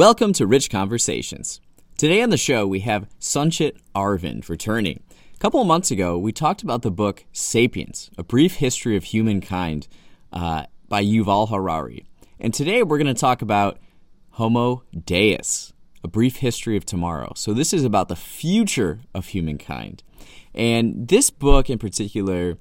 Welcome to Rich Conversations. Today on the show, we have Sanchit Arvind returning. A couple of months ago, we talked about the book Sapiens, A Brief History of Humankind uh, by Yuval Harari. And today we're going to talk about Homo Deus, A Brief History of Tomorrow. So this is about the future of humankind. And this book in particular,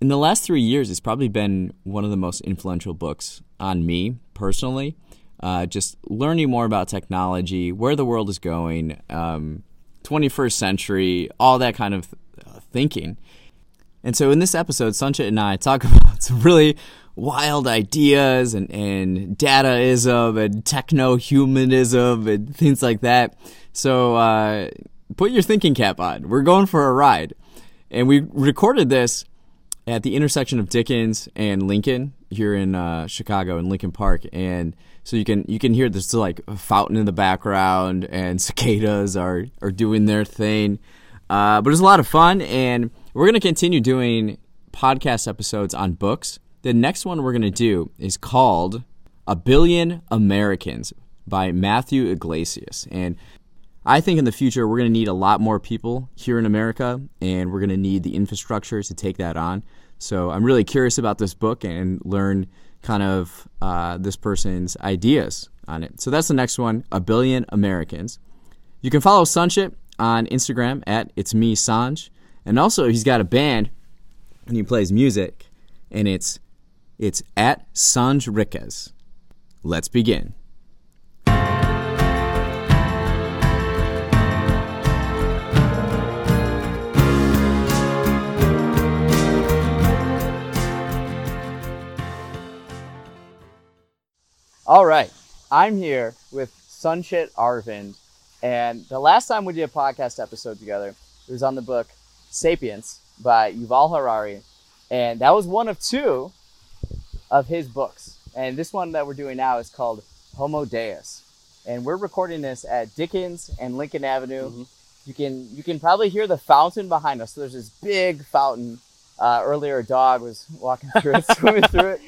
in the last three years, has probably been one of the most influential books on me personally. Uh, just learning more about technology, where the world is going, um, 21st century, all that kind of uh, thinking. And so in this episode, Sanchit and I talk about some really wild ideas and, and dataism and techno humanism and things like that. So uh, put your thinking cap on. We're going for a ride. And we recorded this at the intersection of Dickens and Lincoln here in uh, Chicago in Lincoln Park. And so you can you can hear this like fountain in the background and cicadas are, are doing their thing. Uh, but it's a lot of fun and we're going to continue doing podcast episodes on books. The next one we're going to do is called A Billion Americans by Matthew Yglesias, And I think in the future we're going to need a lot more people here in America and we're going to need the infrastructure to take that on. So I'm really curious about this book and learn kind of uh, this person's ideas on it. So that's the next one, A Billion Americans. You can follow Sanchit on Instagram at It's Me Sanj. And also he's got a band and he plays music and it's it's at Sanj Riquez. Let's begin. All right. I'm here with Sanchit Arvind. And the last time we did a podcast episode together, it was on the book Sapiens by Yuval Harari. And that was one of two of his books. And this one that we're doing now is called Homo Deus. And we're recording this at Dickens and Lincoln Avenue. Mm-hmm. You can you can probably hear the fountain behind us. So there's this big fountain. Uh, earlier, a dog was walking through it, swimming through it.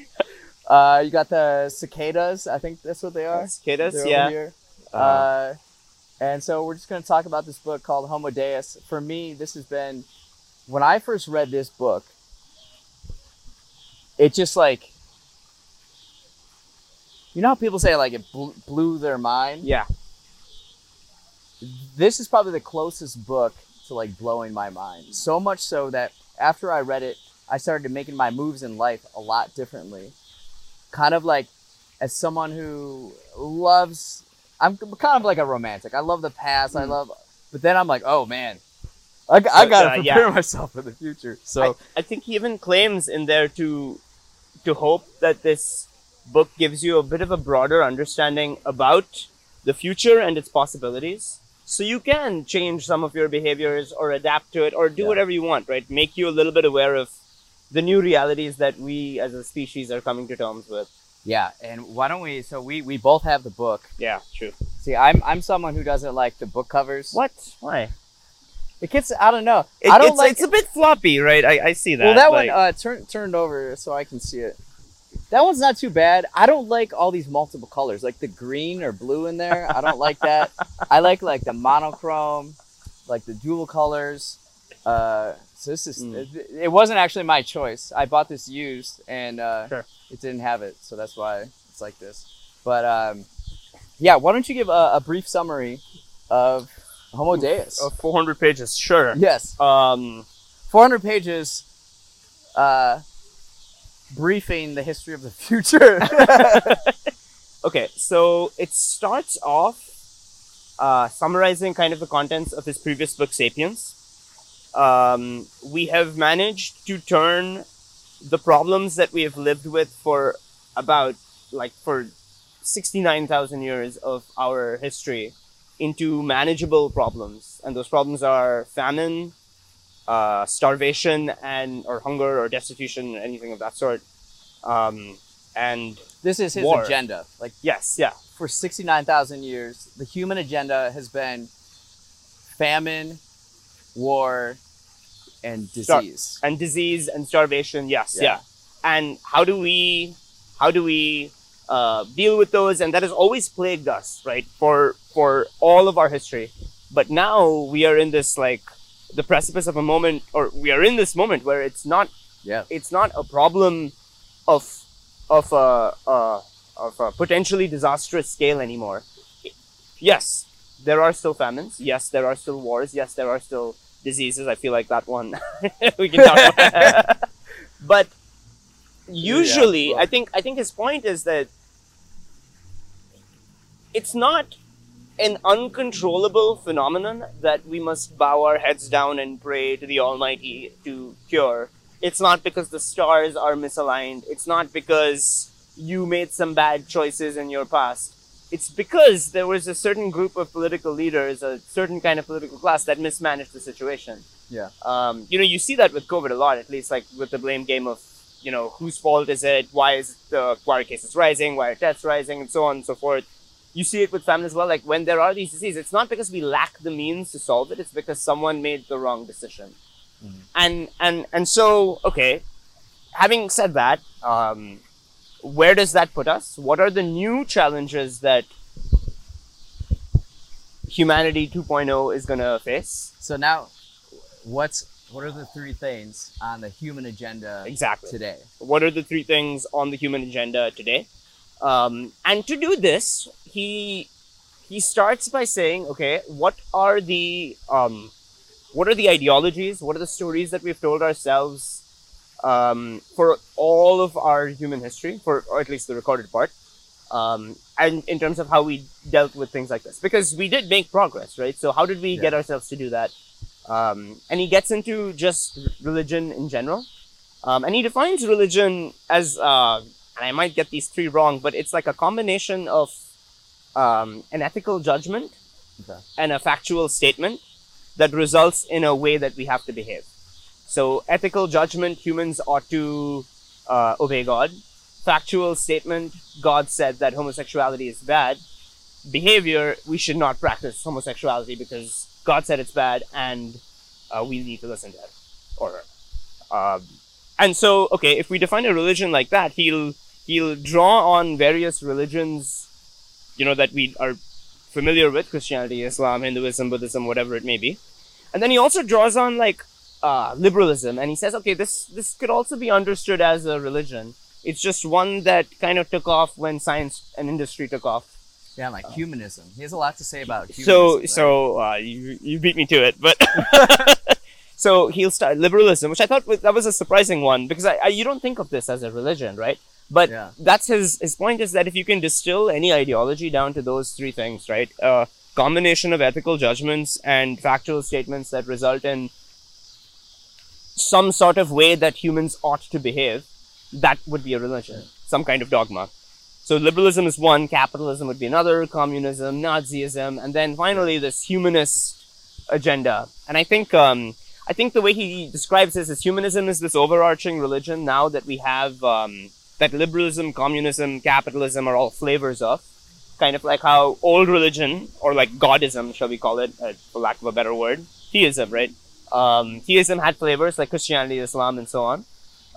Uh, you got the cicadas. I think that's what they are. Cicadas, They're over yeah. here. Uh, Uh, and so we're just going to talk about this book called Homo Deus. For me, this has been when I first read this book. It just like you know how people say like it bl- blew their mind. yeah. This is probably the closest book to like blowing my mind. So much so that after I read it, I started making my moves in life a lot differently. Kind of like as someone who loves I'm kind of like a romantic. I love the past. I Mm. love but then I'm like, "Oh man. I, I got to uh, prepare yeah. myself for the future." So, I, I think he even claims in there to to hope that this book gives you a bit of a broader understanding about the future and its possibilities. So you can change some of your behaviors or adapt to it or do Yeah. whatever you want, right? Make you a little bit aware of the new realities that we as a species are coming to terms with. yeah, and why don't we so we we both have the book. Yeah, true. See, I'm I'm someone who doesn't like the book covers. What? Why? It gets I don't know. It- I don't it's, like it's a bit floppy, right? I, I see that. Well, that like- one uh, turn turned over so I can see it. That one's not too bad. I don't like all these multiple colors, like the green or blue in there. I don't like that. I like like the monochrome, like the dual colors. Uh, so this is Mm. it, it wasn't actually my choice. I bought this used and uh, Sure. it didn't have it, so that's why it's like this. But um, yeah, why don't you give a, a brief summary of Homo Deus? uh, 400 pages, sure. Yes. Um, 400 pages uh, briefing the history of the future. Okay, so it starts off uh, summarizing kind of the contents of his previous book, Sapiens. Um, we have managed to turn the problems that we have lived with for about like for 69,000 years of our history into manageable problems. And those problems are famine, uh, starvation, and or hunger or destitution, anything of that sort. Um, and this is his War. agenda. Like yes, yeah, for 69,000 years, the human agenda has been famine, war, and Star- disease. and disease and starvation yes Yeah. yeah, and how do we how do we uh, deal with those, and that has always plagued us, right? For for all of our history, but now we are in this like the precipice of a moment, or we are in this moment where it's not Yeah. it's not a problem of of a, a of a potentially disastrous scale anymore. Yes, there are still famines. Yes, there are still wars. Yes, there are still diseases. I feel like that one we can talk about. but usually, well- I think I think his point is that it's not an uncontrollable phenomenon that we must bow our heads down and pray to the Almighty to cure. It's not because the stars are misaligned. It's not because you made some bad choices in your past. It's because there was a certain group of political leaders, a certain kind of political class that mismanaged the situation. Yeah. Um, you know, you see that with COVID a lot, at least like with the blame game of, you know, whose fault is it? Why is the why are cases rising? Why are deaths rising? And so on and so forth you see it with famine as well. Like when there are these diseases, it's not because we lack the means to solve it. It's because someone made the wrong decision. And and and so okay. Having said that, um, where does that put us? What are the new challenges that humanity 2.0 is going to face? So now, what's what are the three things on the human agenda Exactly. today? what are the three things on the human agenda today um, and to do this he he starts by saying okay what are the um, what are the ideologies what are the stories that we've told ourselves um, for all of our human history for or at least the recorded part um, and in terms of how we dealt with things like this because we did make progress right so how did we Yeah. get ourselves to do that um, and he gets into just religion in general um, and he defines religion as, uh, and I might get these three wrong, but it's like a combination of um, an ethical judgment Okay. and a factual statement that results in a way that we have to behave. So, ethical judgment, humans ought to uh, obey God. Factual statement, God said that homosexuality is bad. Behavior, we should not practice homosexuality because God said it's bad and uh, we need to listen to it. Or, um, and so, okay, if we define a religion like that, he'll he'll draw on various religions, you know, that we are familiar with Christianity, Islam, Hinduism, Buddhism, whatever it may be. And then he also draws on like uh, liberalism, and he says, okay, this this could also be understood as a religion. It's just one that kind of took off when science and industry took off. Yeah, like humanism. He has a lot to say about humanism. So right? so uh, you you beat me to it, but so he'll start liberalism, which I thought was, that was a surprising one because I, I you don't think of this as a religion, right? But Yeah. that's his his point is that if you can distill any ideology down to those three things, right? A combination of ethical judgments and factual statements that result in some sort of way that humans ought to behave, that would be a religion, some kind of dogma. So liberalism is one, capitalism would be another, communism, Nazism, and then finally this humanist agenda. And I think um, I think the way he describes this is humanism is this overarching religion now that we have um, that liberalism, communism, capitalism are all flavors of. Kind of like how old religion, or like Godism, shall we call it, uh, for lack of a better word, theism, right? Um, theism had flavors like Christianity, Islam, and so on.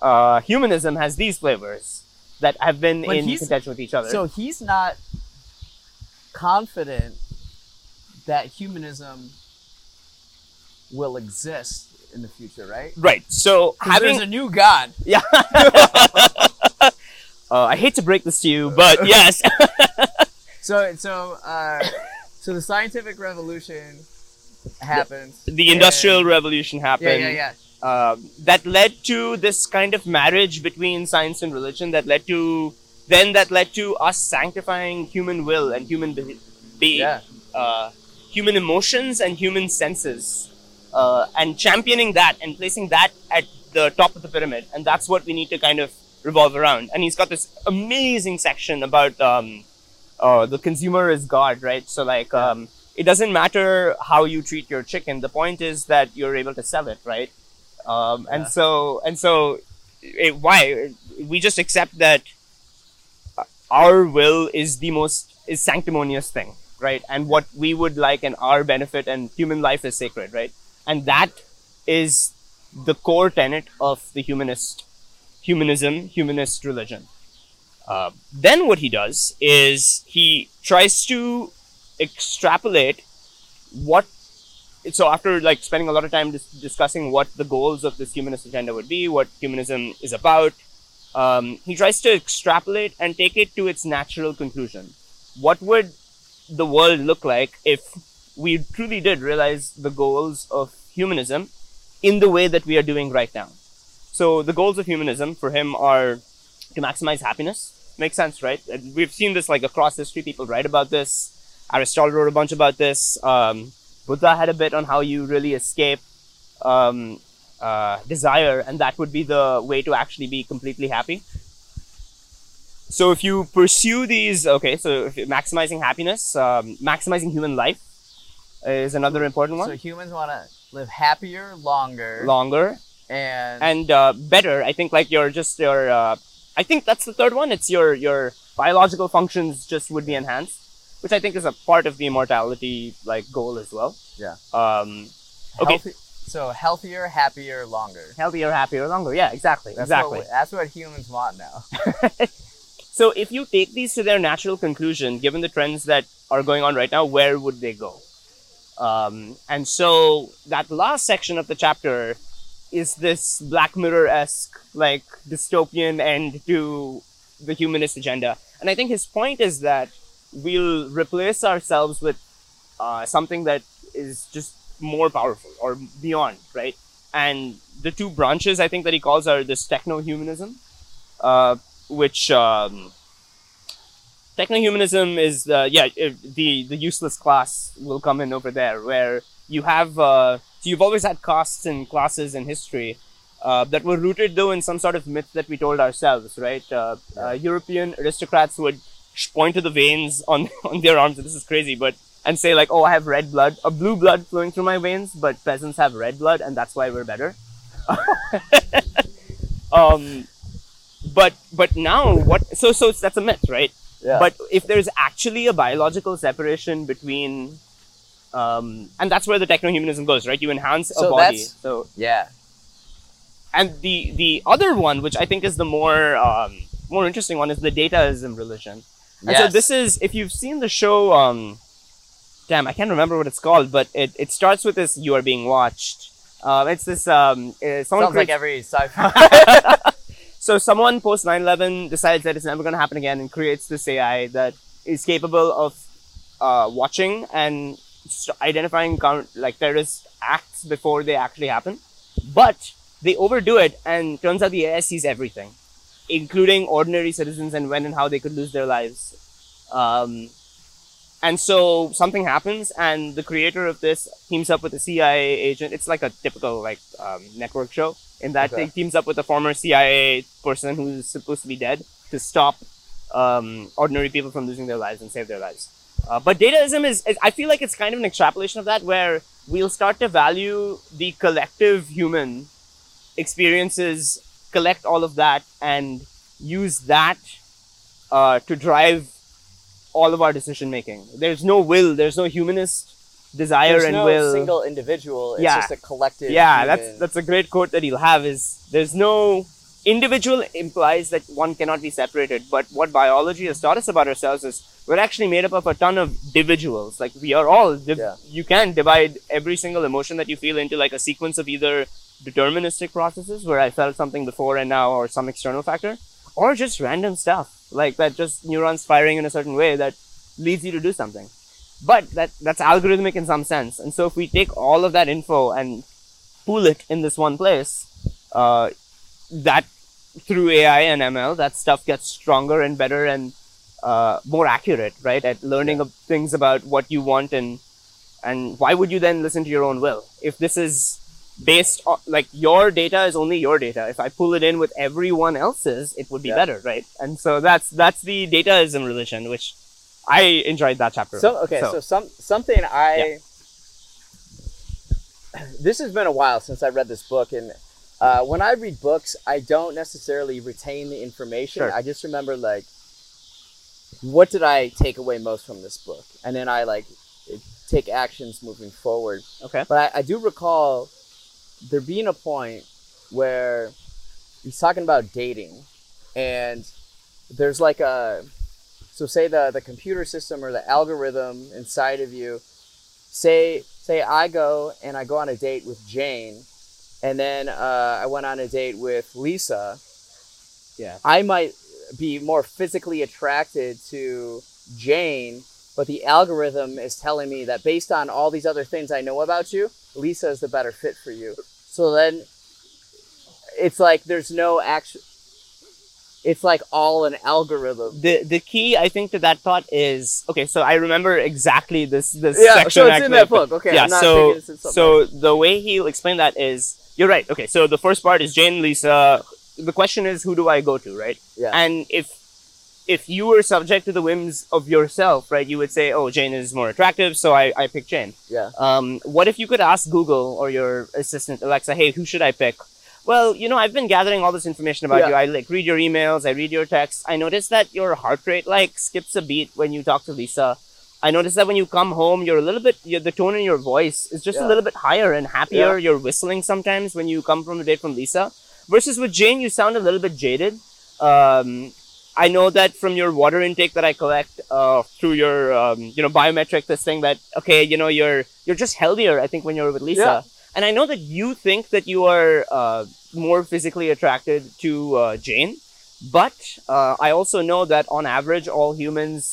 Uh, humanism has these flavors that have been But in contention with each other. So he's not confident that humanism will exist in the future, right? right. So having there's a new god. Yeah. uh, I hate to break this to you, but yes. So so uh, so the scientific revolution happened. the Industrial Revolution happened. Yeah, yeah, yeah. Um, that led to this kind of marriage between science and religion that led to then that led to us sanctifying human will and human be, be Yeah. uh, human emotions and human senses uh, and championing that and placing that at the top of the pyramid and that's what we need to kind of revolve around and he's got this amazing section about um, uh, the consumer is god right so like um, it doesn't matter how you treat your chicken. The point is that you're able to sell it right? Um, and Yeah. so and so it, why? We just accept that our will is the most is sanctimonious thing right? And what we would like and our benefit and human life is sacred right? And that is the core tenet of the humanist humanism humanist religion. Uh, then what he does is he tries to extrapolate what. So after like spending a lot of time dis- discussing what the goals of this humanist agenda would be, what humanism is about, um, he tries to extrapolate and take it to its natural conclusion. What would the world look like if we truly did realize the goals of humanism in the way that we are doing right now? So the goals of humanism for him are to maximize happiness. Makes sense, right? We've seen this like across history. People write about this. Aristotle wrote a bunch about this. Um, Buddha had a bit on how you really escape um, uh, desire, and that would be the way to actually be completely happy. So if you pursue these, okay, so maximizing happiness, um, maximizing human life is another important one. So humans want to live happier, longer, Longer and, and uh, better. I think like your just your. Uh, I think that's the third one. It's your your biological functions just would be enhanced, which I think is a part of the immortality like goal as well. Yeah. Um, okay. healthy, so healthier, happier, longer. healthier, happier, longer. Yeah, exactly, That's exactly. What, that's what humans want now. So if you take these to their natural conclusion, given the trends that are going on right now, where would they go? Um, and so that last section of the chapter is this Black Mirror esque, like dystopian end to the humanist agenda. And I think his point is that we'll replace ourselves with uh, something that is just more powerful or beyond, right? And the two branches I think that he calls are this techno humanism, uh, which um, techno-humanism is uh, yeah the the useless class will come in over there where you have uh, so you've always had castes and classes in history uh, that were rooted though in some sort of myth that we told ourselves right uh, uh, European aristocrats would point to the veins on on their arms. And this is crazy but and say like oh I have red blood a blue blood flowing through my veins but peasants have red blood and that's why we're better. Um but but now what so so that's a myth right? Yeah. but if there's actually a biological separation between um and that's where the techno-humanism goes right? You enhance a So body that's- so yeah. and the the other one which i think is the more um more interesting one is the dataism religion and so this is if you've seen the show um damn i can't remember what it's called but it, it starts with this you are being watched. Um it's this um uh, someone Sounds like every sci-fi. so someone post 9-11 decides that it's never going to happen again and creates this ai that is capable of uh, watching and identifying count, like terrorist acts before they actually happen. But they overdo it and turns out the ai sees everything including ordinary citizens and when and how they could lose their lives. Um, and so something happens and the creator of this teams up with a cia agent. It's like a typical like um, network show in that Okay. they teams up with a former cia person who's supposed to be dead to stop um, ordinary people from losing their lives and save their lives. Uh, but dataism is, is i feel like it's kind of an extrapolation of that where we'll start to value the collective human experiences collect all of that and use that uh, to drive all of our decision making. There's no will. There's no humanist desire There's and no will. single individual. It's Yeah. just a collective. yeah, human- that's that's a great quote that he'll have. Is there's no individual implies that one cannot be separated, but what biology has taught us about ourselves is we're actually made up of a ton of individuals. Like we are all. Div- Yeah. You can divide every single emotion that you feel into like a sequence of either deterministic processes where I felt something before and now, or some external factor, or just random stuff like that, just neurons firing in a certain way that leads you to do something. But that that's algorithmic in some sense. And so if we take all of that info and pool it in this one place, uh, that through AI and ML, that stuff gets stronger and better and uh, more accurate, right? At learning of things about what you want and and why would you then listen to your own will if this is based on like your data is only your data if i pull it in with everyone else's it would be Yeah. better right and so that's that's the dataism religion which i enjoyed that chapter Some, okay, so, some something I. This has been a while since I read this book, and uh, when I read books, I don't necessarily retain the information. Sure. I just remember like, what did I take away most from this book, and then I like take actions moving forward. okay But I, I do recall there being a point where he's talking about dating, and there's like a so say the the computer system or the algorithm inside of you say say i go and i go on a date with jane and then uh, i went on a date with lisa Yeah. i might be more physically attracted to jane but the algorithm is telling me that based on all these other things i know about you lisa is the better fit for you so then it's like there's no actual it's like all an algorithm The the key I think to that thought is okay. So I remember exactly this this yeah section. so it's in that book okay yeah. So thinking this is something so the way he'll explain that is you're right. Okay. So the first part is Jane, Lisa. The question is who do I go to, right? Yeah. And if if you were subject to the whims of yourself, right, you would say, oh, Jane is more attractive, so I I pick Jane. yeah Um, what if you could ask Google or your assistant Alexa, hey, who should I pick? Well, you know, I've been gathering all this information about Yeah. you. I like read your emails, I read your texts. I noticed that your heart rate like skips a beat when you talk to Lisa. I noticed that when you come home, you're a little bit, the tone in your voice is just Yeah. a little bit higher and happier. Yeah. You're whistling sometimes when you come from a date from Lisa. Versus with Jane, you sound a little bit jaded. Um, I know that from your water intake that I collect uh, through your um, you know biometric this thing that okay you know you're you're just healthier I think when you're with Lisa Yeah. and I know that you think that you are uh, more physically attracted to uh, Jane but uh, I also know that on average all humans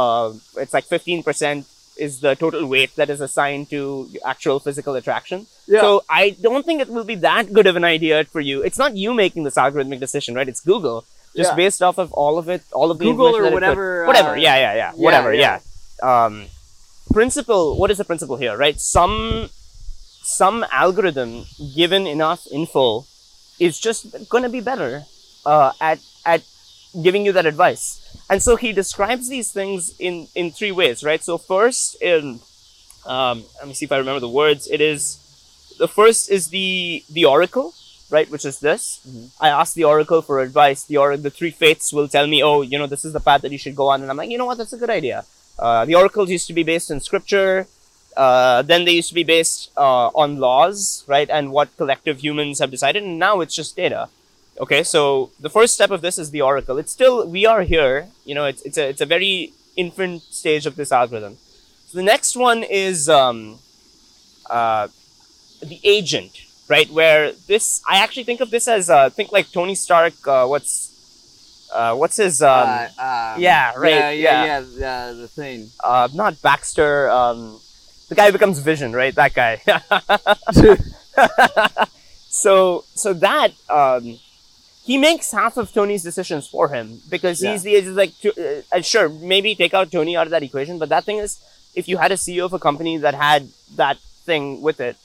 uh, it's like 15% is the total weight that is assigned to actual physical attraction yeah so I don't think it will be that good of an idea for you. It's not you making this algorithmic decision, right? It's Google, just Yeah. based off of all of it, all of the Google or whatever, whatever. uh, yeah, yeah, yeah, yeah, whatever. yeah. Yeah. Um, principle. What is the principle here, right? Some some algorithm given enough info is just going to be better uh, at at giving you that advice. And so he describes these things in in three ways, right? So first, in um, let me see if I remember the words. It is the first is the the oracle, right? Which is this. Mhm. I ask the oracle for advice. The or the three faiths will tell me, oh, you know, this is the path that you should go on, and I'm like, you know what, that's a good idea. Uh, the oracles used to be based in scripture. Uh, then they used to be based uh, on laws, right, and what collective humans have decided, and now it's just data. Okay, so the first step of this is the oracle. It's still we are here. You know, it's it's a it's a very infant stage of this algorithm. So the next one is um, uh, the agent, right? Where this I actually think of this as uh, think like Tony Stark. Uh, what's uh, what's his um, Uh, um, yeah, right, yeah yeah. yeah yeah, the thing uh, not Baxter. Um, the guy who becomes Vision, right? That guy. so so that um, he makes half of Tony's decisions for him because he's the he's like uh, sure maybe take out Tony out of that equation, but that thing is if you had a CEO of a company that had that thing with it.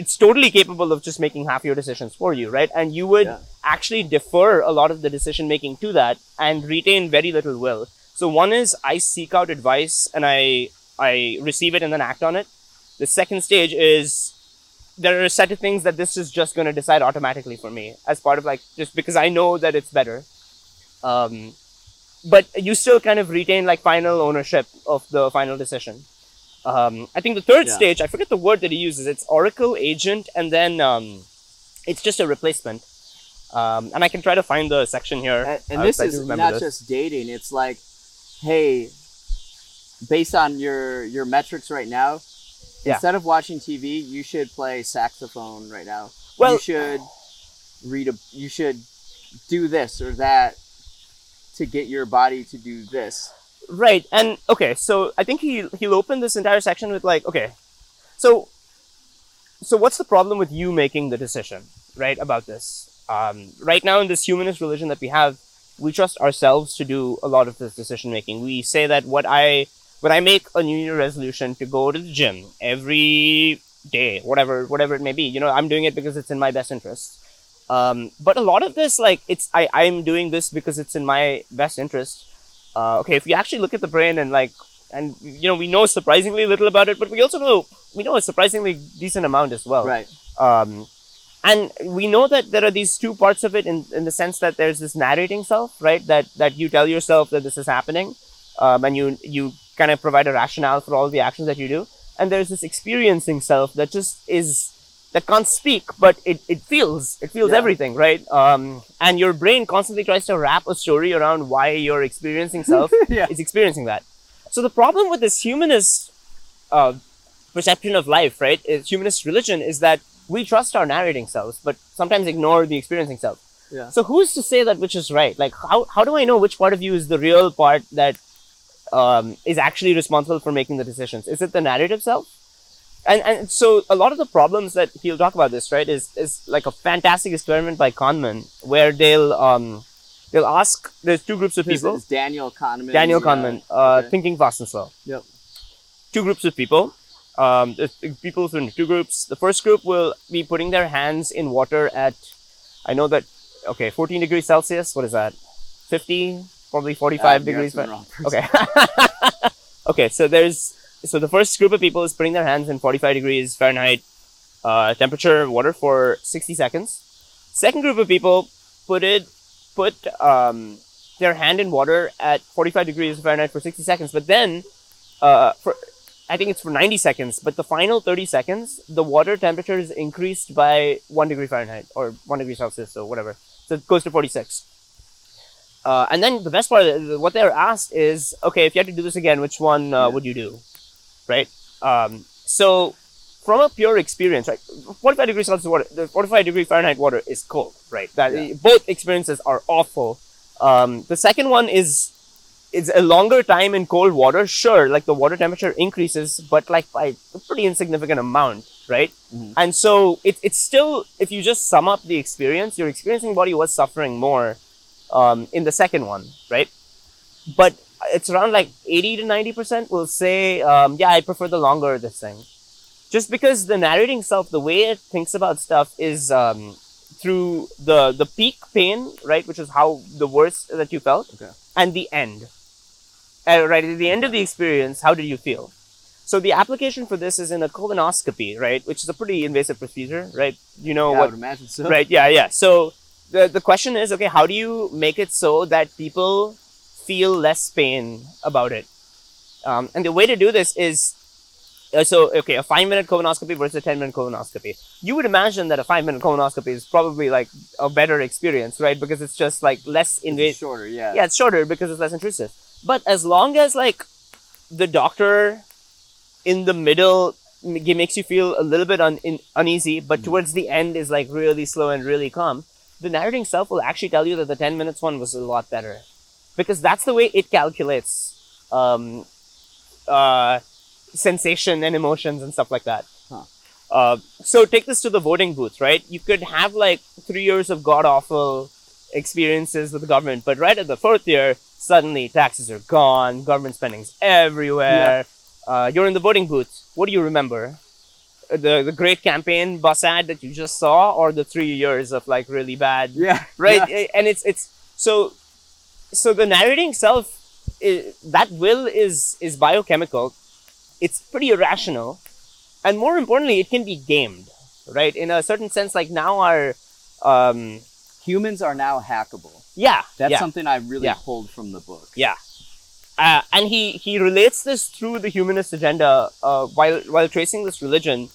It's totally capable of just making half your decisions for you, right? And you would Yeah. actually defer a lot of the decision making to that and retain very little will. So one is I seek out advice and I I receive it and then act on it. The second stage is there are a set of things that this is just going to decide automatically for me as part of like just because I know that it's better. Um, but you still kind of retain like final ownership of the final decision. Um, I think the third Yeah. stage, I forget the word that he uses. It's Oracle agent, and then um, it's just a replacement. Um, and I can try to find the section here. and, and uh, this is not this. just dating it's like hey based on your your metrics right now Yeah. instead of watching tv you should play saxophone right now Well- you should read a you should do this or that to get your body to do this Right, and okay, so I think he he'll open this entire section with like, okay, so so what's the problem with you making the decision, right, about this? Um, right now in this humanist religion that we have, we trust ourselves to do a lot of this decision making. We say that what I when I make a New Year resolution to go to the gym every day, whatever whatever it may be, you know, I'm doing it because it's in my best interest. Um, but a lot of this, like, it's I I'm doing this because it's in my best interest uh, okay, if you actually look at the brain and like, and you know, we know surprisingly little about it, but we also know we know a surprisingly decent amount as well. right Um, and we know that there are these two parts of it in, in the sense that there's this narrating self, right? That that you tell yourself that this is happening, um, and you you kind of provide a rationale for all the actions that you do. And there's this experiencing self that just is that can't speak, but it, it feels it feels Yeah. everything, right? Um, and your brain constantly tries to wrap a story around why your experiencing self Yeah. is experiencing that. So the problem with this humanist uh, perception of life, right, is humanist religion, is that we trust our narrating selves, but sometimes ignore the experiencing self. Yeah. So who's to say that which is right? Like, how, how do I know which part of you is the real part that um, is actually responsible for making the decisions? Is it the narrative self? And and so a lot of the problems that he'll talk about this, right, is is like a fantastic experiment by Kahneman, where they'll um, they'll ask there's two groups of This people. is Daniel Kahneman. Daniel yeah. Kahneman, uh, Okay. thinking fast and slow. Yep. Two groups of people. Um, people in two groups. The first group will be putting their hands in water at, I know that, okay, 14 degrees Celsius. What is that? 50, probably 45 Uh, degrees. asking the wrong person. Okay. okay, so there's so the first group of people is putting their hands in 45 degrees Fahrenheit uh, temperature water for 60 seconds. Second group of people put it put um, their hand in water at 45 degrees Fahrenheit for 60 seconds, but then uh, for I think it's for 90 seconds, but the final 30 seconds, the water temperature is increased by one degree Fahrenheit or one degree Celsius or whatever. So it goes to 46. Uh, and then the best part, what they're asked is, okay, if you had to do this again, which one uh, would you do, right? Um, so, from a pure experience, right, 45 degrees Celsius water, the 45 degree Fahrenheit water is cold, right? That Yeah. both experiences are awful. Um, the second one is it's a longer time in cold water. Sure, like the water temperature increases, but like by a pretty insignificant amount, right? Mhm. And so it, it's still, if you just sum up the experience, your experiencing body was suffering more um, in the second one, right? But it's around like 80 to 90% will say, um, yeah, I prefer the longer this thing. Just because the narrating self, the way it thinks about stuff is um, through the, the peak pain, right? Which is how the worst that you felt, Okay. and the end. Uh, right, at the end of the experience, how did you feel? So the application for this is in a colonoscopy, right? Which is a pretty invasive procedure, right? You know Yeah, I what would imagine so. Right. Yeah. Yeah. So the the question is, okay, how do you make it so that people feel less pain about it? Um, and the way to do this is, uh, so okay, a five minute colonoscopy versus a ten minute colonoscopy. You would imagine that a five minute colonoscopy is probably like a better experience, right? Because it's just like less invasive. shorter, yeah. Yeah, it's shorter because it's less intrusive. But as long as like the doctor in the middle g- makes you feel a little bit un- in, uneasy, but towards the end is like really slow and really calm, the narrating self will actually tell you that the 10 minutes one was a lot better. Because that's the way it calculates um, uh, sensation and emotions and stuff like that. Huh. Uh, so take this to the voting booth, right? You could have like three years of god awful experiences with the government, but right at the fourth year, suddenly taxes are gone, government spending's everywhere. Uh, you're in the voting booth. What do you remember? The the great campaign bus ad that you just saw, or the three years of like really bad Yeah. right yeah. And it's it's so so the narrating self that will is is biochemical. It's pretty irrational. And more importantly it can be gamed right? In a certain sense like now our um Humans are now hackable. yeah That's yeah, something I really Yeah. pulled from the book. yeah. Uh, and he he relates this through the humanist agenda uh, while while tracing this religion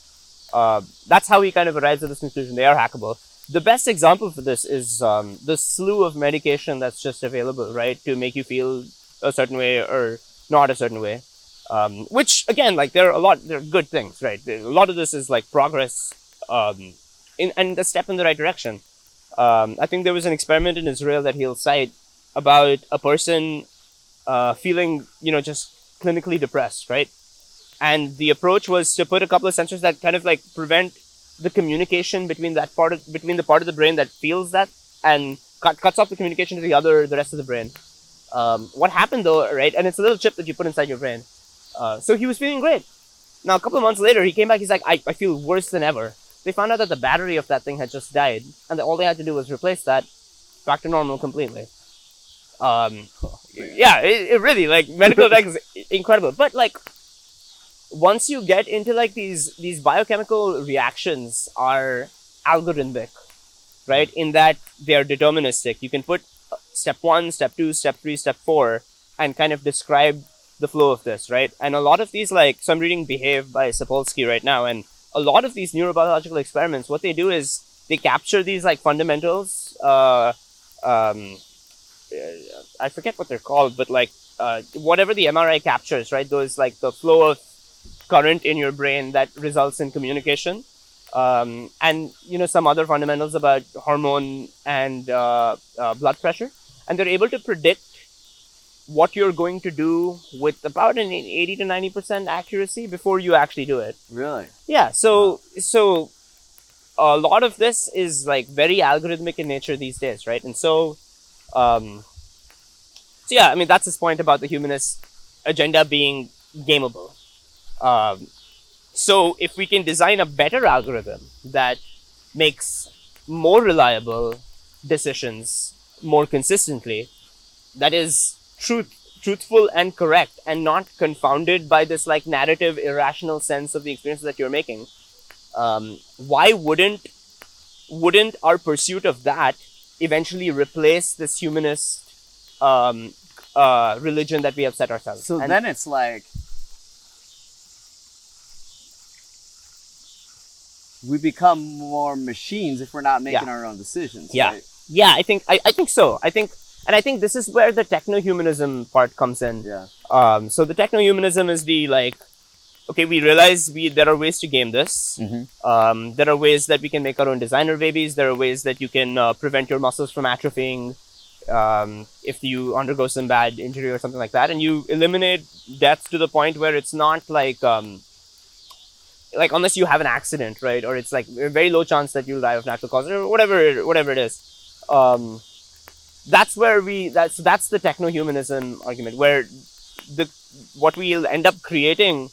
uh, that's how he kind of arrives at this conclusion. They are hackable the best example for this is um, the slew of medication that's just available right to make you feel a certain way or not a certain way. Um, which again like there are a lot there are good things right? A lot of this is like progress um, in and a step in the right direction. Um, i think there was an experiment in israel that he'll cite about a person uh, feeling you know just clinically depressed right? And the approach was to put a couple of sensors that kind of like prevent the communication between that part of between the part of the brain that feels that and cut, cuts off the communication to the other the rest of the brain. Um, what happened though right? And it's a little chip that you put inside your brain. Uh, so he was feeling great. Now a couple of months later he came back. He's like I, I feel worse than ever. They found out that the battery of that thing had just died and that all they had to do was replace that back to normal completely. Um, yeah, it, it really like medical tech is incredible. But like once you get into like these these biochemical reactions are algorithmic, right? In that they are deterministic. You can put uh, step one, step two, step three, step four, and kind of describe the flow of this, right? And a lot of these like so I'm reading Behave by Sapolsky right now, and a lot of these neurobiological experiments, what they do is they capture these like fundamentals. Uh, um, uh, I forget what they're called, but like uh, whatever the MRI captures, right? Those like the flow of current in your brain that results in communication, um, and you know some other fundamentals about hormone and uh, uh, blood pressure, and they're able to predict what you're going to do with about an 80 to 90 percent accuracy before you actually do it. Really? Yeah. So so a lot of this is like very algorithmic in nature these days, right? And so um, so yeah, I mean that's his point about the humanist agenda being gameable. Um, so if we can design a better algorithm that makes more reliable decisions more consistently, that is truth truthful and correct and not confounded by this like narrative irrational sense of the experiences that you're making um, why wouldn't wouldn't our pursuit of that eventually replace this humanist um, uh, religion that we have set ourselves? So And- then it's like we become more machines if we're not making Yeah. our own decisions. Yeah. right? yeah i think I, I think so i think and i think this is where the techno-humanism part comes in Yeah. um, so the techno-humanism is the like okay we realize we there are ways to game this Mhm. um, there are ways that we can make our own designer babies there are ways that you can uh, prevent your muscles from atrophying um, if you undergo some bad injury or something like that and you eliminate death to the point where it's not like um, like unless you have an accident right? Or it's like a very low chance that you'll die of natural causes or whatever whatever it is. Um, that's where we that's that's the techno-humanism argument where the what we'll end up creating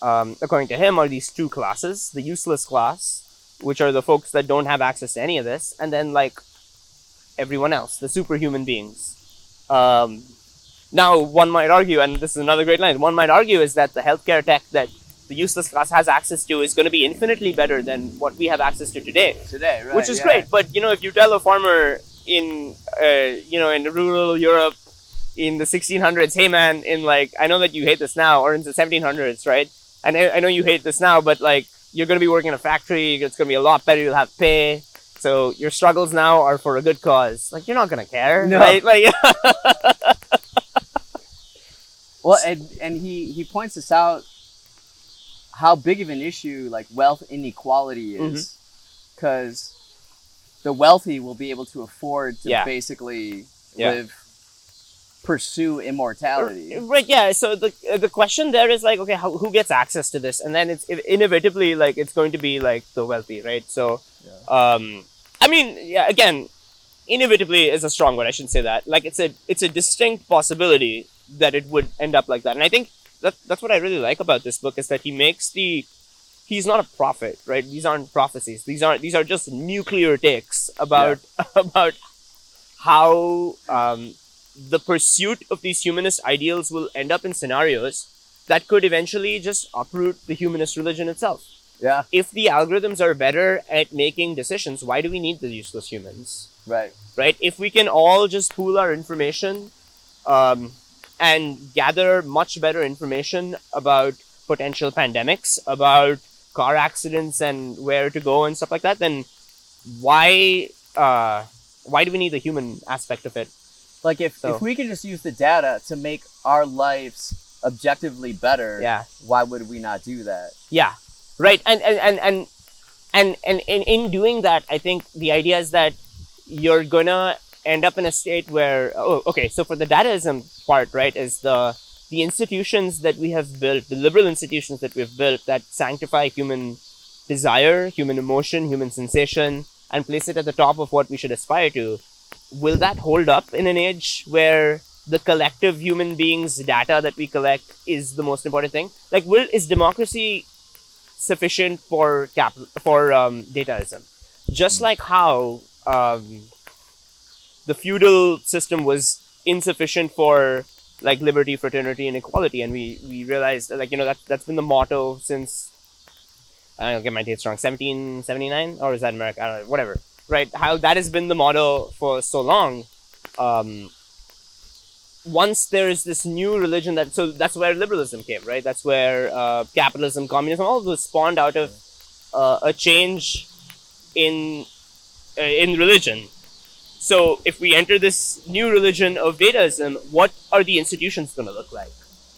um, according to him are these two classes the useless class which are the folks that don't have access to any of this and then like everyone else the superhuman beings. Um, now one might argue and this is another great line one might argue is that the healthcare tech that the useless class has access to is going to be infinitely better than what we have access to today Today, right? which is yeah. great. But you know, if you tell a farmer in uh, you know in rural Europe in the 1600s, hey man, in like I know that you hate this now, or in the 1700s, right? And I, I know you hate this now, but like you're going to be working in a factory, it's going to be a lot better. You'll have pay. So your struggles now are for a good cause. Like you're not going to care, No. right? Like Well, and and he he points this out how big of an issue like wealth inequality Mm-hmm. is, because the wealthy will be able to afford to Yeah. basically Yeah. live, pursue immortality. Right. Yeah. So the the question there is like, okay, how, who gets access to this? And then it's it, inevitably like it's going to be like the wealthy, right? So, um, I mean, yeah. Again, inevitably is a strong word. I shouldn't say that. Like it's a it's a distinct possibility that it would end up like that. And I think that that's what I really like about this book is that he makes the he's not a prophet, right? These aren't prophecies. These aren't these are just nuclear takes about about how um, the pursuit of these humanist ideals will end up in scenarios that could eventually just uproot the humanist religion itself. Yeah, If the algorithms are better at making decisions, why do we need the useless humans? right. Right? If we can all just pool our information um, and gather much better information about potential pandemics, about car accidents and where to go and stuff like that, then why uh, why do we need the human aspect of it? Like if So- if we can just use the data to make our lives objectively better, Yeah. why would we not do that? Yeah, right. And and and and and, and in, in doing that, I think the idea is that you're gonna end up in a state where oh, okay. So for the dataism part, right, is the the institutions that we have built, the liberal institutions that we've built that sanctify human desire, human emotion, human sensation, and place it at the top of what we should aspire to. Will that hold up in an age where the collective human beings data that we collect is the most important thing? Like, will is democracy sufficient for cap for um, dataism? Just like how um, the feudal system was insufficient for like liberty, fraternity, and equality, and we we realized like you know that that's been the motto since I don't get my dates wrong, seventeen seventy nine, or is that America? I don't know, whatever. Right? How that has been the motto for so long. Um, once there is this new religion that so that's where liberalism came right that's where uh, capitalism communism all those spawned out of uh, a change in uh, in religion. So if we enter this new religion of Dataism, what are the institutions going to look like?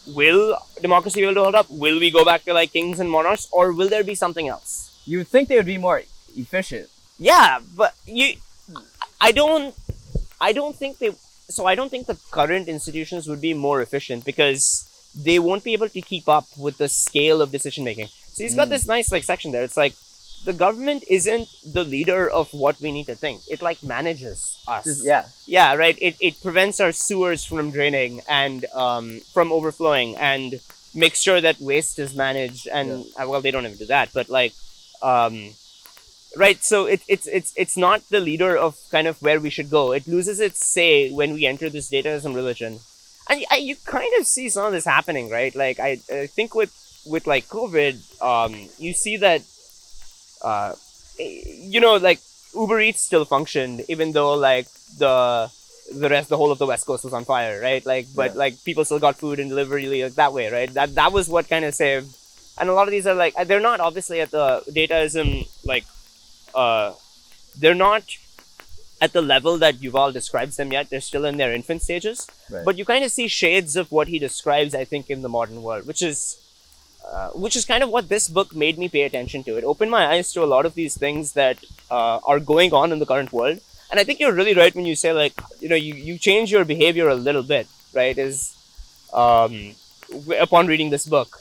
Will democracy be able to hold up? Will we go back to like kings and monarchs, or will there be something else? You would think they would be more efficient. Yeah, but you, I don't, I don't think they. So I don't think the current institutions would be more efficient because they won't be able to keep up with the scale of decision making. So he's got Mm. this nice like section there. It's like the government isn't the leader of what we need to think. It like manages us. Yeah. Yeah, right. It, it prevents our sewers from draining and um, from overflowing and makes sure that waste is managed. And uh, well, they don't even do that, but like, um, right. So it, it's it's it's not the leader of kind of where we should go. It loses its say when we enter this dataism religion, and I, you kind of see some of this happening, right? Like I, I think with with like COVID, um, you see that, uh, you know, like Uber Eats still functioned even though like the the rest the whole of the west coast was on fire right like but Yeah. like people still got food and delivery like that way right that that was what kind of saved and a lot of these are like they're not obviously at the dataism like uh they're not at the level that Yuval describes them yet they're still in their infant stages Right. but you kind of see shades of what he describes i think in the modern world which is uh, which is kind of what this book made me pay attention to. It opened my eyes to a lot of these things that uh, are going on in the current world. And I think you're really right when you say, like, you know, you, you change your behavior a little bit, right? Is um, w- upon reading this book.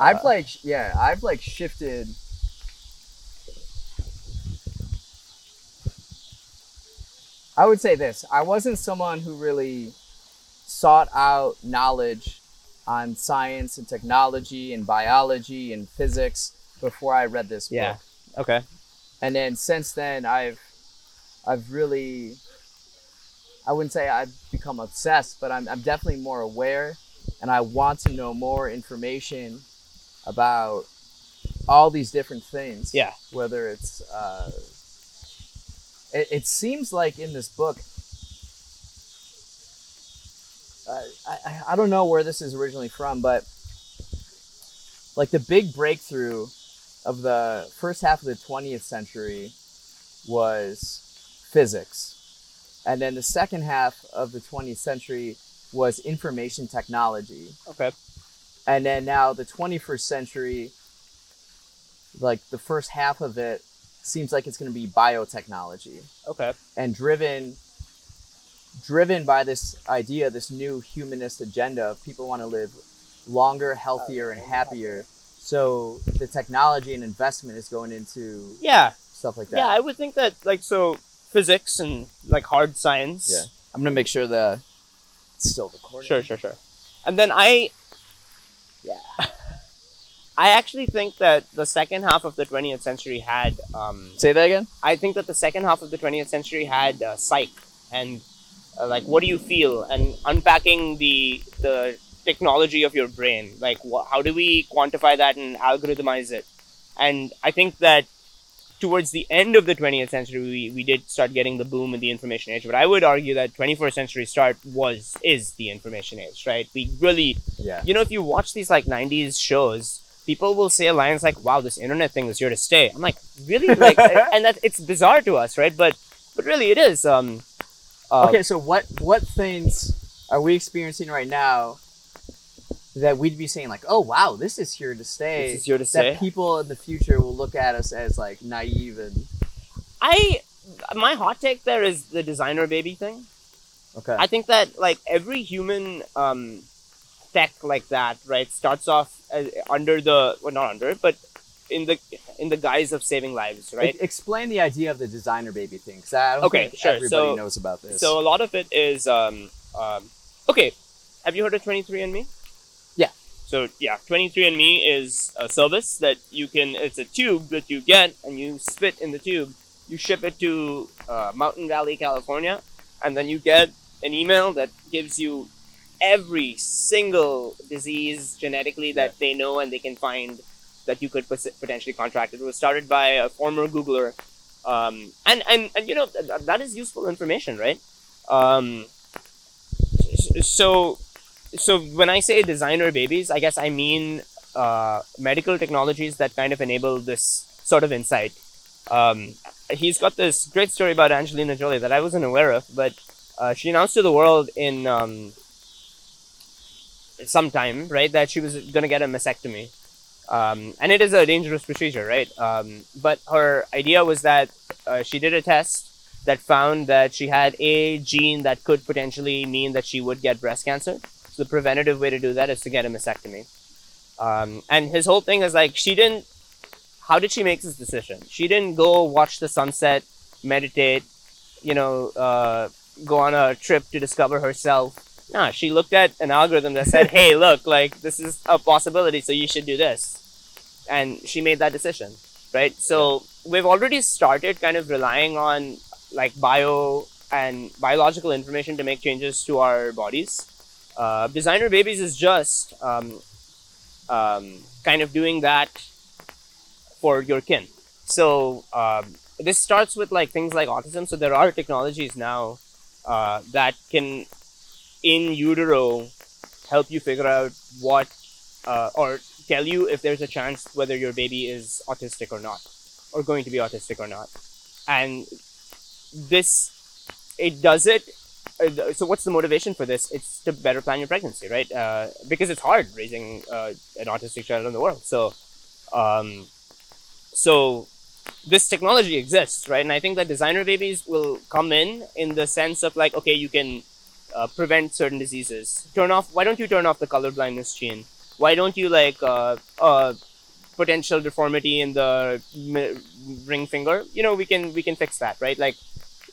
I've like yeah, I've like shifted. I would say this: I wasn't someone who really sought out knowledge on science and technology and biology and physics before I read this Yeah. book. Okay. And then since then, I've I've really I wouldn't say I've become obsessed, but I'm I'm definitely more aware, and I want to know more information about all these different things. Yeah. Whether it's uh, it, it seems like in this book. Uh, I, I- I don't know where this is originally from, but like the big breakthrough of the first half of the 20th century was physics. And then the second half of the 20th century was information technology. Okay. And then now the 21st century, like the first half of it, seems like it's going to be biotechnology Okay. and driven driven by this idea, this new humanist agenda of people want to live longer, healthier, and happier. So the technology and investment is going into Yeah. stuff like that. Yeah. I would think that, like, so physics and like hard science. Yeah. I'm gonna make sure the it's still recording. Sure, sure, sure. And then I, yeah, I actually think that the second half of the 20th century had, um, Say that again. I think that the second half of the 20th century had uh, psych and uh, like what do you feel and unpacking the the technology of your brain. Like wh- how do we quantify that and algorithmize it? And I think that towards the end of the 20th century we, we did start getting the boom in the information age but i would argue that 21st century start was is the information age right we really Yeah. you know if you watch these like 90s shows people will say lines like wow this internet thing is here to stay i'm like really like and that it's bizarre to us right but but really it is um uh, okay, so what what things are we experiencing right now that we'd be saying like, oh wow, this is here to stay? This is here to that stay. people in the future will look at us as like naive and i my hot take there is the designer baby thing okay. I think that like every human um, tech like that, right, starts off as, under the well, not under, but in the in the guise of saving lives, right? E- explain the idea of the designer baby thing, because I don't Okay, think sure. everybody So- knows about this. So a lot of it is um, um, okay. Have you heard of 23andMe Yeah. So yeah, 23andMe is a service that you can. It's a tube that you get and you spit in the tube. You ship it to uh, Mountain Valley, California, and then you get an email that gives you every single disease genetically that they know and they can find that you could potentially contract. It was started by a former Googler, um, and, and and you know th- th- that is useful information, right? Um, so so when I say designer babies, I guess I mean uh, medical technologies that kind of enable this sort of insight. Um, he's got this great story about Angelina Jolie that I wasn't aware of, but uh, she announced to the world in um, some time, right, that she was going to get a mastectomy. Um, and it is a dangerous procedure, right? Um, but her idea was that uh, she did a test that found that she had a gene that could potentially mean that she would get breast cancer. So the preventative way to do that is to get a mastectomy. Um, and his whole thing is like she didn't. How did she make this decision? She didn't go watch the sunset, meditate, you know, uh, go on a trip to discover herself. Nah, she looked at an algorithm that said, "Hey, look, like this is a possibility, so you should do this," and she made that decision, right? So we've already started kind of relying on like bio and biological information to make changes to our bodies. Uh, designer babies is just um, um, kind of doing that for your kin. So um, this starts with like things like autism. So there are technologies now uh, that can, in utero, help you figure out what uh, or tell you if there's a chance whether your baby is autistic or not, or going to be autistic or not. And this, it does it uh, so what's the motivation for this? It's to better plan your pregnancy, right? Uh, because it's hard raising uh, an autistic child in the world. So, um, so this technology exists, right? And I think that designer babies will come in in the sense of like, okay, you can uh, prevent certain diseases. Turn off. Why don't you turn off the color blindness gene? Why don't you like uh, uh, potential deformity in the ring finger? You know, we can we can fix that, right? Like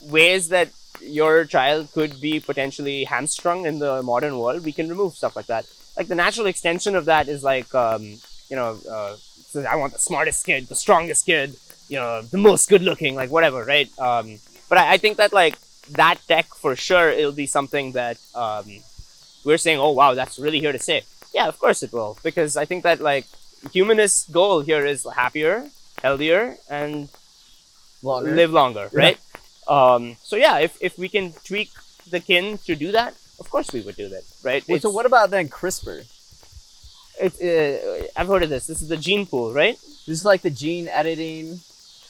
ways that your child could be potentially hamstrung in the modern world, we can remove stuff like that. Like the natural extension of that is like, um, you know, uh, I want the smartest kid, the strongest kid, you know, the most good looking, like whatever, right? Um, but I, I, think that like that tech for sure, it'll be something that um, we're saying, oh wow, that's really here to stay. Yeah, of course it will, because I think that like humanist goal here is happier, healthier, and longer. live longer, right? Um, so yeah, if, if we can tweak the kin to do that, of course we would do that, right? Wait, so what about then CRISPR? It's uh, I've heard of this. This is the gene pool, right? This is like the gene editing.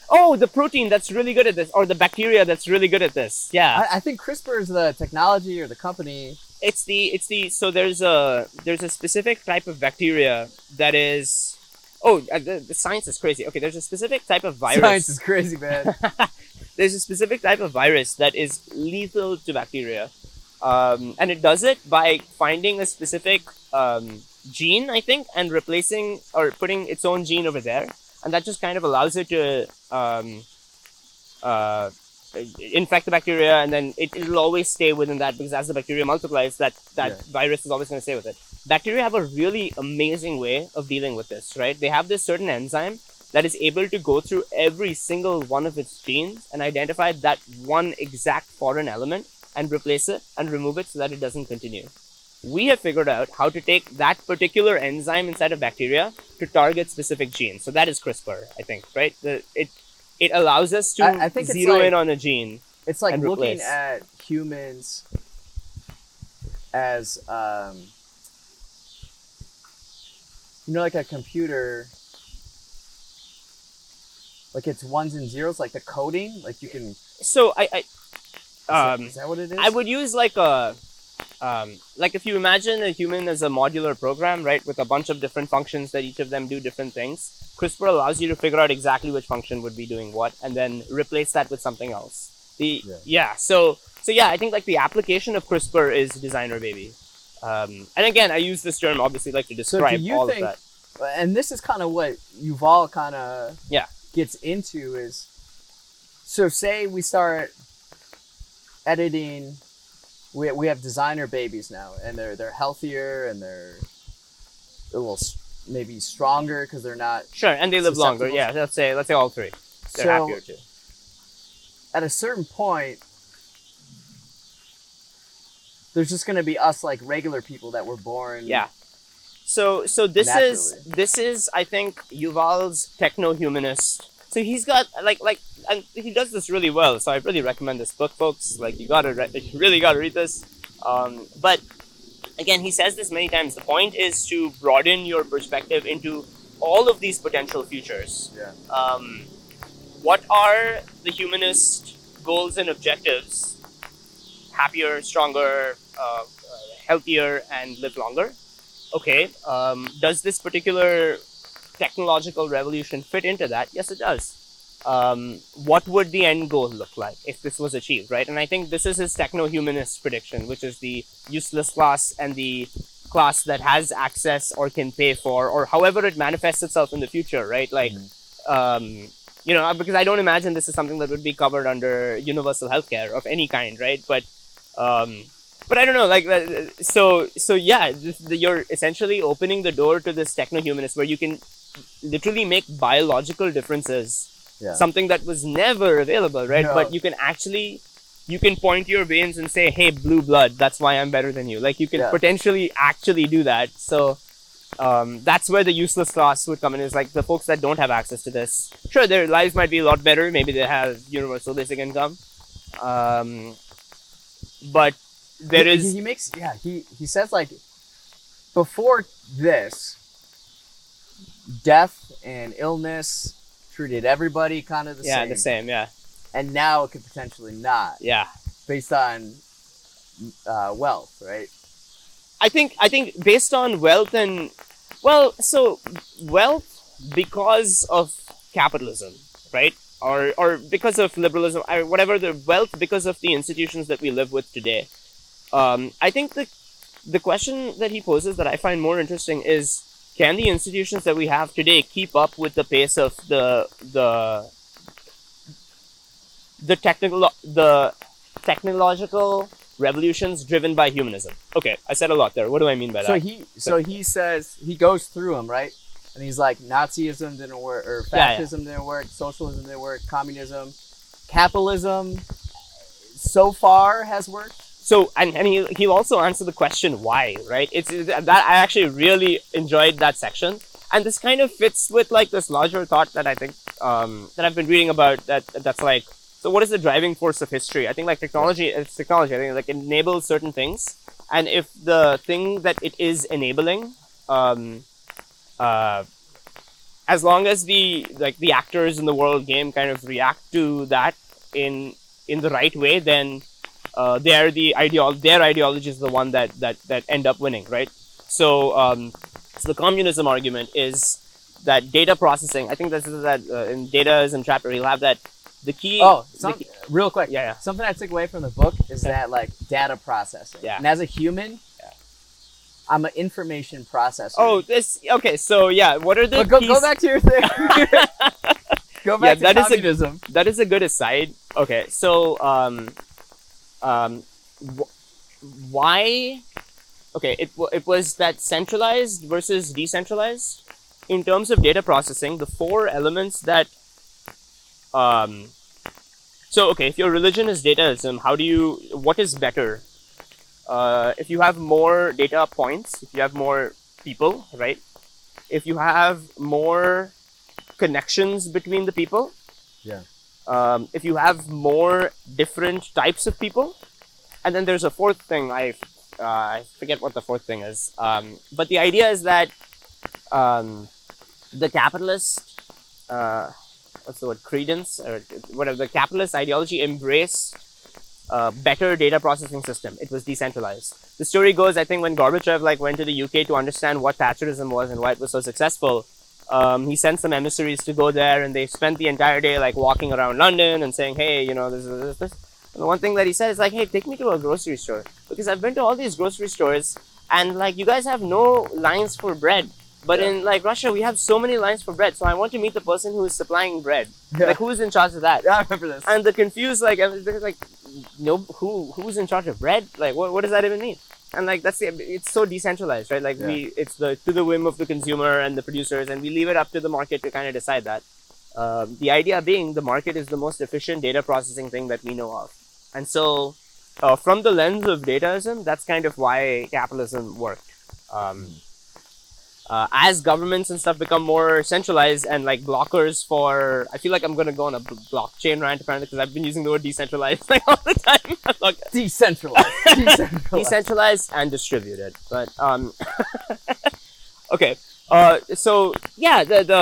Oh, the protein that's really good at this, or the bacteria that's really good at this. Yeah, I, I think CRISPR is the technology or the company. It's the it's the so there's a there's a specific type of bacteria that is oh uh, the, the science is crazy. Okay, there's a specific type of virus. Science is crazy, man. there's a specific type of virus that is lethal to bacteria. Um, and it does it by finding a specific um, gene, I think, and replacing or putting its own gene over there. And that just kind of allows it to um, uh, infect the bacteria, and then it, will always stay within that because as the bacteria multiplies, that, that yeah. virus is always going to stay with it. Bacteria have a really amazing way of dealing with this, right? They have this certain enzyme that is able to go through every single one of its genes and identify that one exact foreign element and replace it and remove it so that it doesn't continue. We have figured out how to take that particular enzyme inside of bacteria to target specific genes. So that is CRISPR, I think, right? The, it it allows us to I, I think zero like, in on a gene. It's like looking at humans as um, you know, like a computer like it's ones and zeros, like the coding, like you can. So I, I is, that, is that what it is? I would use like a, um, like if you imagine a human as a modular program, right, with a bunch of different functions that each of them do different things. CRISPR allows you to figure out exactly which function would be doing what, and then replace that with something else. The yeah, yeah so so yeah, I think like the application of CRISPR is designer baby. Um, and again, I use this term obviously like to describe so all think, of that. And this is kind of what Yuval kind of yeah gets into is so say we start editing we, we have designer babies now and they're they're healthier and they're a little maybe stronger because they're not sure and they live longer yeah let's say let's say all three they're so, happier too at a certain point there's just going to be us like regular people that were born yeah so so this Naturally. is this is I think Yuval's techno humanist. So he's got like like and he does this really well. So I really recommend this book, folks. Like you gotta re- you really gotta read this. Um, but again, he says this many times. The point is to broaden your perspective into all of these potential futures, Yeah. um, what are the humanist goals and objectives? Happier, stronger, uh, uh, healthier, and live longer. Okay. Um, does this particular technological revolution fit into that? Yes, it does. Um, what would the end goal look like if this was achieved, right? And I think this is his techno-humanist prediction, which is the useless class and the class that has access or can pay for, or however it manifests itself in the future, right? Like, um, you know, because I don't imagine this is something that would be covered under universal healthcare of any kind, right? But, um, but I don't know, like, uh, so, so yeah, this, the, you're essentially opening the door to this techno-humanist where you can literally make biological differences Yeah. something that was never available, right? No. But you can actually you can point your veins and say, "Hey, blue blood, that's why I'm better than you." Like you can Yeah. potentially actually do that. So um, that's where the useless class would come in. Is like the folks that don't have access to this. Sure, their lives might be a lot better. Maybe they have universal basic income, um, but there he, is he makes yeah he he says like before this death and illness treated everybody kind of the yeah same Yeah, the same yeah and now it could potentially not yeah. based on uh, wealth right I think I think based on wealth and well, so wealth because of capitalism, right? Or or because of liberalism, or whatever the wealth because of the institutions that we live with today. Um, I think the the question that he poses that I find more interesting is can the institutions that we have today keep up with the pace of the the the technical the technological revolutions driven by humanism. Okay, I said a lot there. What do I mean by that? so he so he says he goes through them right and he's like nazism didn't work or Yeah, yeah. fascism didn't work socialism didn't work communism capitalism so far has worked so and, and he, he'll also answer the question why, right? It's that I actually really enjoyed that section. And this kind of fits with like this larger thought that I think um, that I've been reading about that that's like so what is the driving force of history? I think like technology it's technology, I think like enables certain things. And if the thing that it is enabling um, uh, as long as the like the actors in the world game kind of react to that in in the right way, then uh, they're the ideol their ideology is the one that that that end up winning, right? So um, so the communism argument is that data processing. I think this is that uh, in dataism chapter he'll have that the key. Oh, the key- real quick. Yeah, yeah. Something I took away from the book is Yeah. that like data processing. Yeah. And as a human. I'm an information processor. oh, this okay. So yeah, what are the go, keys? go back to your thing. go back Yeah, to that is a- communism. that is a good aside. Okay, so um, um, wh- why? Okay, it wa- it was that centralized versus decentralized in terms of data processing. The four elements that um, so okay, if your religion is dataism, how do you? What is better? Uh, if you have more data points, if you have more people, right? If you have more connections between the people, um, if you have more different types of people, and then there's a fourth thing. I uh, I forget what the fourth thing is. Um, but the idea is that um, the capitalist, uh, what's the word, credence or whatever the capitalist ideology embraced a better data processing system. It was decentralized. The story goes, I think, when Gorbachev like went to the UK to understand what Thatcherism was and why it was so successful um, he sent some emissaries to go there and they spent the entire day like walking around London and saying, hey, you know, this is this, this. And the one thing that he said is like, hey, take me to a grocery store because I've been to all these grocery stores and like you guys have no lines for bread. But Yeah. in like Russia, we have so many lines for bread. So I want to meet the person who is supplying bread. Yeah. Like who's in charge of that? Yeah, I remember this. And the confused like like, no, who who's in charge of bread? Like what, what does that even mean? And like that's the it's so decentralized, right? Like we it's the to the whim of the consumer and the producers, and we leave it up to the market to kind of decide that. Um, the idea being the market is the most efficient data processing thing that we know of, and so uh, from the lens of dataism, that's kind of why capitalism worked. Um, uh, as governments and stuff become more centralized and like blockers for, I feel like I'm gonna go on a b- blockchain rant apparently because I've been using the word decentralized like all the time. Like, Decentralized. Decentralized. decentralized and distributed. But um, okay, Uh, so yeah, the the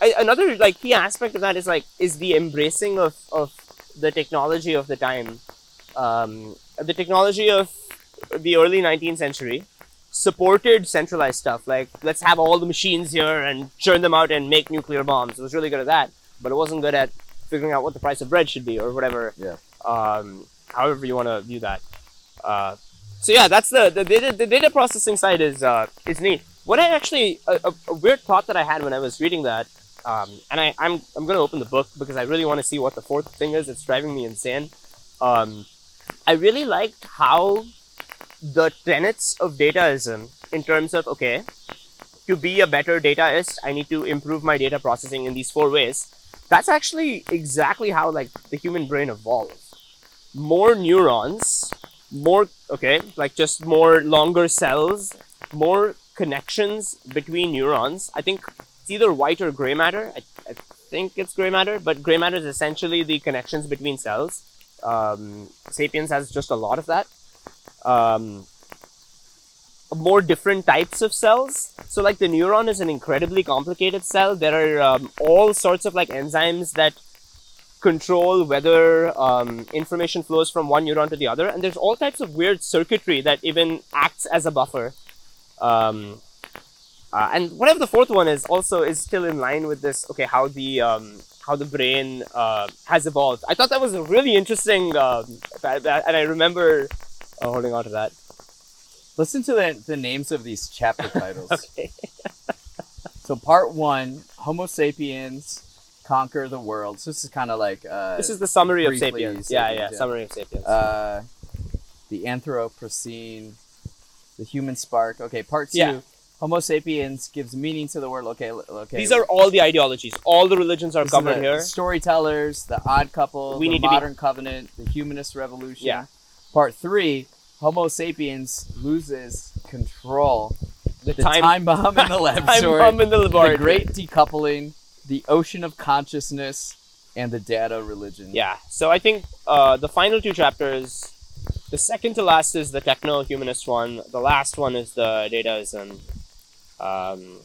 I, another like key aspect of that is like is the embracing of of the technology of the time, um, the technology of the early 19th century supported centralized stuff like let's have all the machines here and churn them out and make nuclear bombs. It was really good at that, but it wasn't good at figuring out what the price of bread should be or whatever. Yeah. Um, however you want to view that. Uh, so yeah, that's the the data, the data processing side is uh, is neat. What I actually a, a, weird thought that I had when I was reading that, um, and I, I'm I'm gonna open the book because I really want to see what the fourth thing is. It's driving me insane. Um, I really liked how the tenets of dataism in terms of okay, to be a better dataist, I need to improve my data processing in these four ways. That's actually exactly how like the human brain evolved. More neurons, more okay, like just more longer cells, more connections between neurons. I think it's either white or gray matter. I, I think it's gray matter, but gray matter is essentially the connections between cells. Um, Sapiens has just a lot of that. Um, more different types of cells. So, like the neuron is an incredibly complicated cell. There are um, all sorts of like enzymes that control whether um, information flows from one neuron to the other, and there's all types of weird circuitry that even acts as a buffer. Um, uh, and whatever the fourth one is, also is still in line with this. Okay, how the um, how the brain uh, has evolved. I thought that was a really interesting, um, and I remember uh, holding on to that. Listen to the, the names of these chapter titles. Okay. So part one, Homo sapiens conquer the world. So this is kind of like uh, This is the summary of Sapiens. Yeah, Sapiens, yeah, yeah. summary of Sapiens. uh, the Anthropocene, the human spark. Okay, part two. Yeah. Homo sapiens gives meaning to the world. Okay, okay. These are all the ideologies. All the religions are This covered here. Storytellers, the odd couple, We the need to be- modern covenant, the humanist revolution. Yeah. Part three, Homo sapiens loses control. The, The time, bomb in the time laboratory. bomb in the the great decoupling, the ocean of consciousness, and the data religion. Yeah. So I think uh, the final two chapters, the second to last is the techno-humanist one. The last one is the dataism. Um,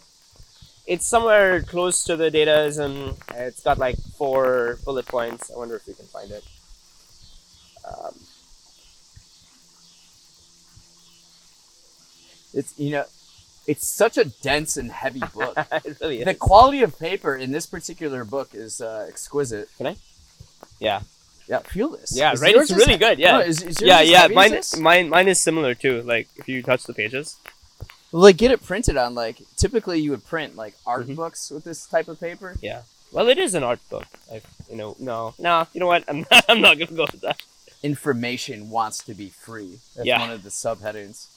it's somewhere close to the dataism. It's got like four bullet points. I wonder if we can find it. Um, It's you know, it's such a dense and heavy book. it really is. the quality of paper in this particular book is uh, exquisite. Can I? Yeah. Yeah, feel this. Yeah, Is right. It's really good. Yeah. No, is- is yeah, yeah. Mine, mine, mine is similar too. Like if you touch the pages. Well, Like get it printed on like typically you would print like art Mhm. books with this type of paper. Yeah. Well, it is an art book. I, you know, no, no. You know what? I'm not, I'm not gonna go with that. Information wants to be free. That's Yeah. one of the subheadings.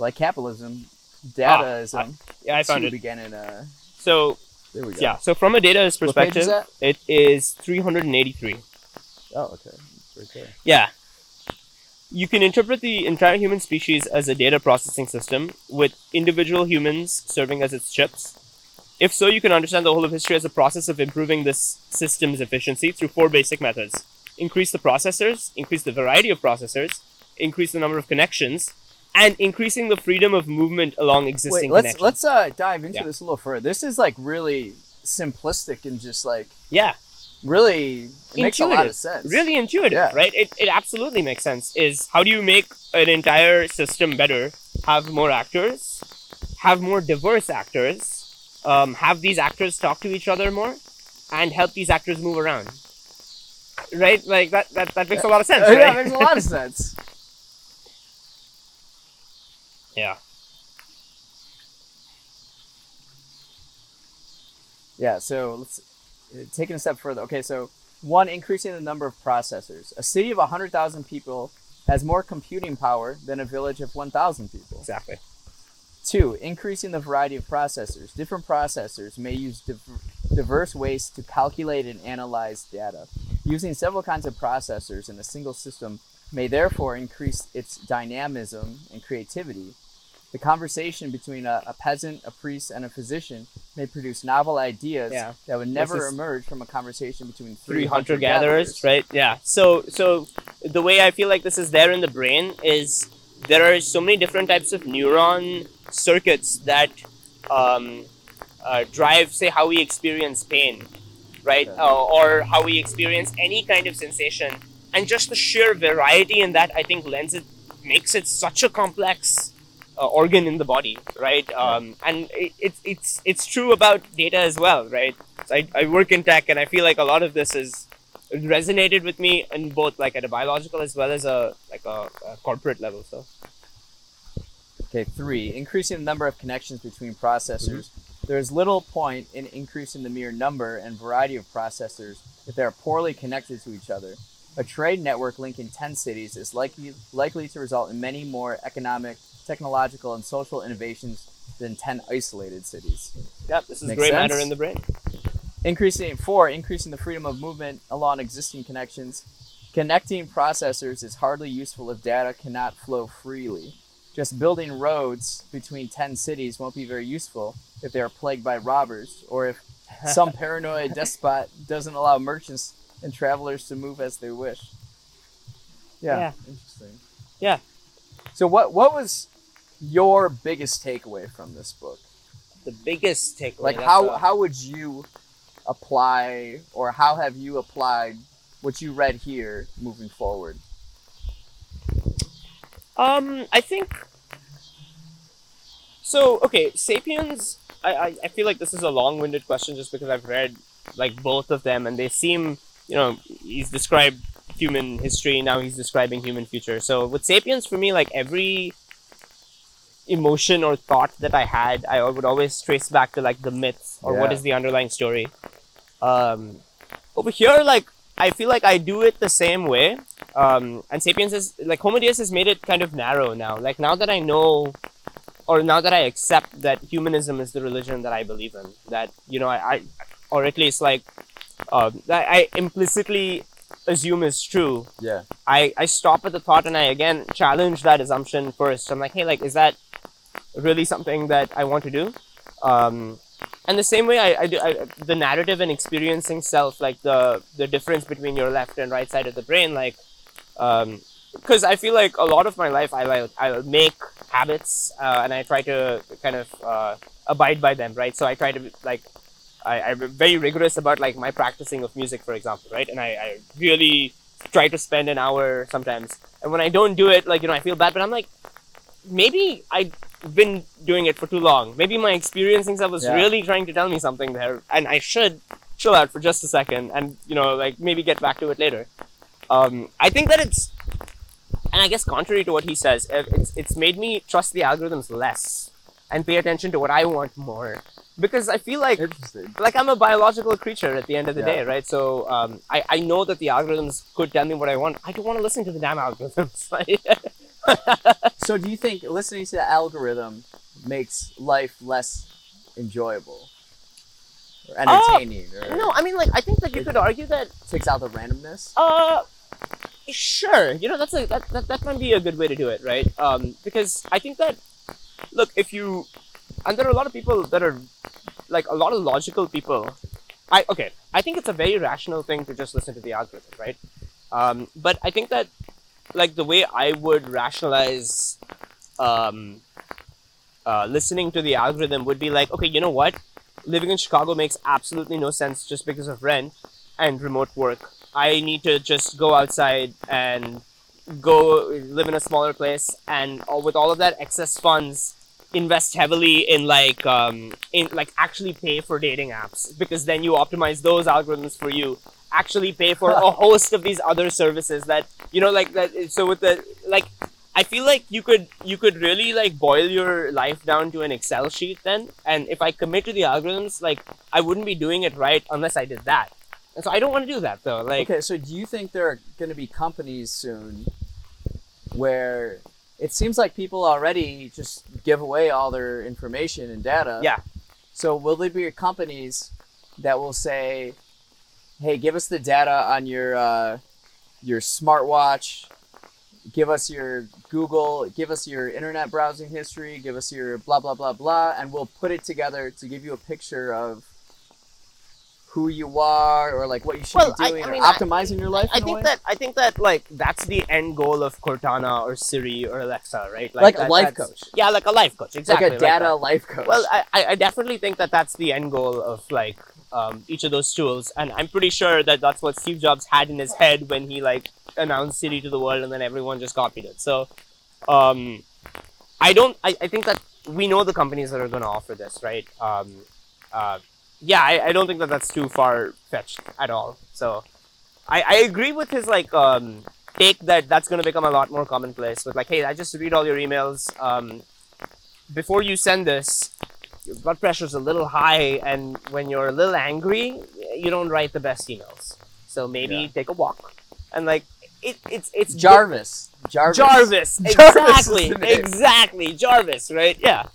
Like capitalism, dataism. Yeah, I found too it. began in uh So there we go. yeah. So from a dataist perspective, is it is 383. Oh, okay. Right. Yeah. You can interpret the entire human species as a data processing system with individual humans serving as its chips. If so, you can understand the whole of history as a process of improving this system's efficiency through four basic methods. Increase the processors, increase the variety of processors, increase the number of connections, and increasing the freedom of movement along existing Wait, let's connections. let's uh dive into Yeah. this a little further. This is like really simplistic and just like yeah, really it makes a lot of sense. really intuitive, Yeah. right? It, it absolutely makes sense. Is how do you make an entire system better? Have more actors, have more diverse actors, um, have these actors talk to each other more, and help these actors move around. Right? Like that. That, that makes a lot of sense, yeah, right? it makes a lot of sense. yeah. Yeah, so let's uh, taking a step further. Okay, so one, increasing the number of processors. A city of 100,000 people has more computing power than a village of 1,000 people. Exactly. Two, increasing the variety of processors. Different processors may use div- diverse ways to calculate and analyze data. Using several kinds of processors in a single system may therefore increase its dynamism and creativity. The conversation between a, a peasant, a priest, and a physician may produce novel ideas Yeah. that would never emerge from a conversation between Three three hunter gatherers, hunter-gatherers. right? Yeah. So so the way I feel like this is there in the brain is there are so many different types of neuron circuits that um, uh, drive, say, how we experience pain, right? Okay. Uh, or how we experience any kind of sensation. And just the sheer variety in that, I think, lends it, makes it such a complex uh, organ in the body, right? Um, and it, it's it's it's true about data as well, right? So I, I work in tech, and I feel like a lot of this is resonated with me in both like at a biological as well as a like a, a corporate level. So Okay, three, increasing the number of connections between processors. There is little point in increasing the mere number and variety of processors if they are poorly connected to each other. A trade network linking 10 cities is likely, likely to result in many more economic, technological, and social innovations than 10 isolated cities. yeah, this is Makes gray matter in the brain. Increasing four, increasing the freedom of movement along existing connections. Connecting processors is hardly useful if data cannot flow freely. Just building roads between 10 cities won't be very useful if they are plagued by robbers or if some paranoid despot doesn't allow merchants and travelers to move as they wish. Yeah, Yeah. interesting. Yeah. So what what was your biggest takeaway from this book? The biggest takeaway. like how a- how would you apply or how have you applied what you read here moving forward Um, I think. So okay, Sapiens. I, I, I feel like this is a long-winded question just because I've read like both of them and they seem you know he's described human history now he's describing human future. So with Sapiens for me like every emotion or thought that I had I would always trace back to like the myth or what Yeah. is the underlying story. Um, over here like I feel like I do it the same way um, and sapiens is like homo deus has made it kind of narrow now like now that i know or now that i accept that humanism is the religion that i believe in that you know i, I or at least like uh, that i implicitly assume is true yeah I, I stop at the thought and I again challenge that assumption first. I'm like, hey, like, is that really something that I want to do? Um, and the same way I, I do I, the narrative and experiencing self, like the the difference between your left and right side of the brain, like, because I feel like a lot of my life I like I make habits uh, and I try to kind of uh, abide by them, right? So I try to like I, I'm very rigorous about like my practicing of music, for example, right? And I, I really try to spend an hour sometimes. And when I don't do it, like, you know, I feel bad, but I'm like, maybe I've been doing it for too long. Maybe my experiencing self was Yeah. really trying to tell me something there, and I should chill out for just a second and, you know, like maybe get back to it later. Um, I think that it's, and I guess contrary to what he says, uh, it's, it's made me trust the algorithms less and pay attention to what I want more. Because I feel like like I'm a biological creature at the end of the Yeah. day, right? So um, I, I know that the algorithms could tell me what I want. I don't want to listen to the damn algorithms. so do you think listening to the algorithm makes life less enjoyable or entertaining or no, I mean, like I think that you could argue that takes out the randomness uh, sure, you know that's a that, that, that might be a good way to do it, right? Um, because I think that look, if you and there are a lot of people that are like a lot of logical people. I okay, I think it's a very rational thing to just listen to the algorithm, right? Um, but I think that like the way I would rationalize um, uh, listening to the algorithm would be like, okay, you know what? Living in Chicago makes absolutely no sense just because of rent and remote work. I need to just go outside and go live in a smaller place, and with all of that excess funds, invest heavily in like um, in like actually pay for dating apps because then you optimize those algorithms for you. Actually pay for a host of these other services that you know like that. So with the like I feel like you could you could really like boil your life down to an Excel sheet then, and if I commit to the algorithms, like I wouldn't be doing it right unless I did that. And so I don't want to do that though. Like okay so do you think there are going to be companies soon where it seems like people already just give away all their information and data Yeah. so will there be companies that will say hey give us the data on your uh, your smartwatch give us your google give us your internet browsing history give us your blah blah blah blah and we'll put it together to give you a picture of who you are or like what you should Well, be doing I or mean, I- optimizing your life? I in a think that I think that like that's the end goal of Cortana or Siri or Alexa, right? Like a that- life coach. Yeah, like a life coach, exactly. like a data that. life coach. Well, I, I I definitely think that that's the end goal of like um, each of those tools, and I'm pretty sure that that's what Steve Jobs had in his head when he like announced Siri to the world, and then everyone just copied it. So, um, I don't. I, I think that we know the companies that are going to offer this, right? Um, uh, yeah, I, I don't think that that's too far fetched at all. So, I, I agree with his like um, take that that's going to become a lot more commonplace. With like, hey, I just read all your emails. Um, before you send this, your blood pressure's a little high, and when you're a little angry, you don't write the best emails. So maybe Yeah. take a walk, and like it, it's it's Jarvis. Jarvis. Jarvis, Jarvis exactly, is the name. exactly, Jarvis, right? Yeah,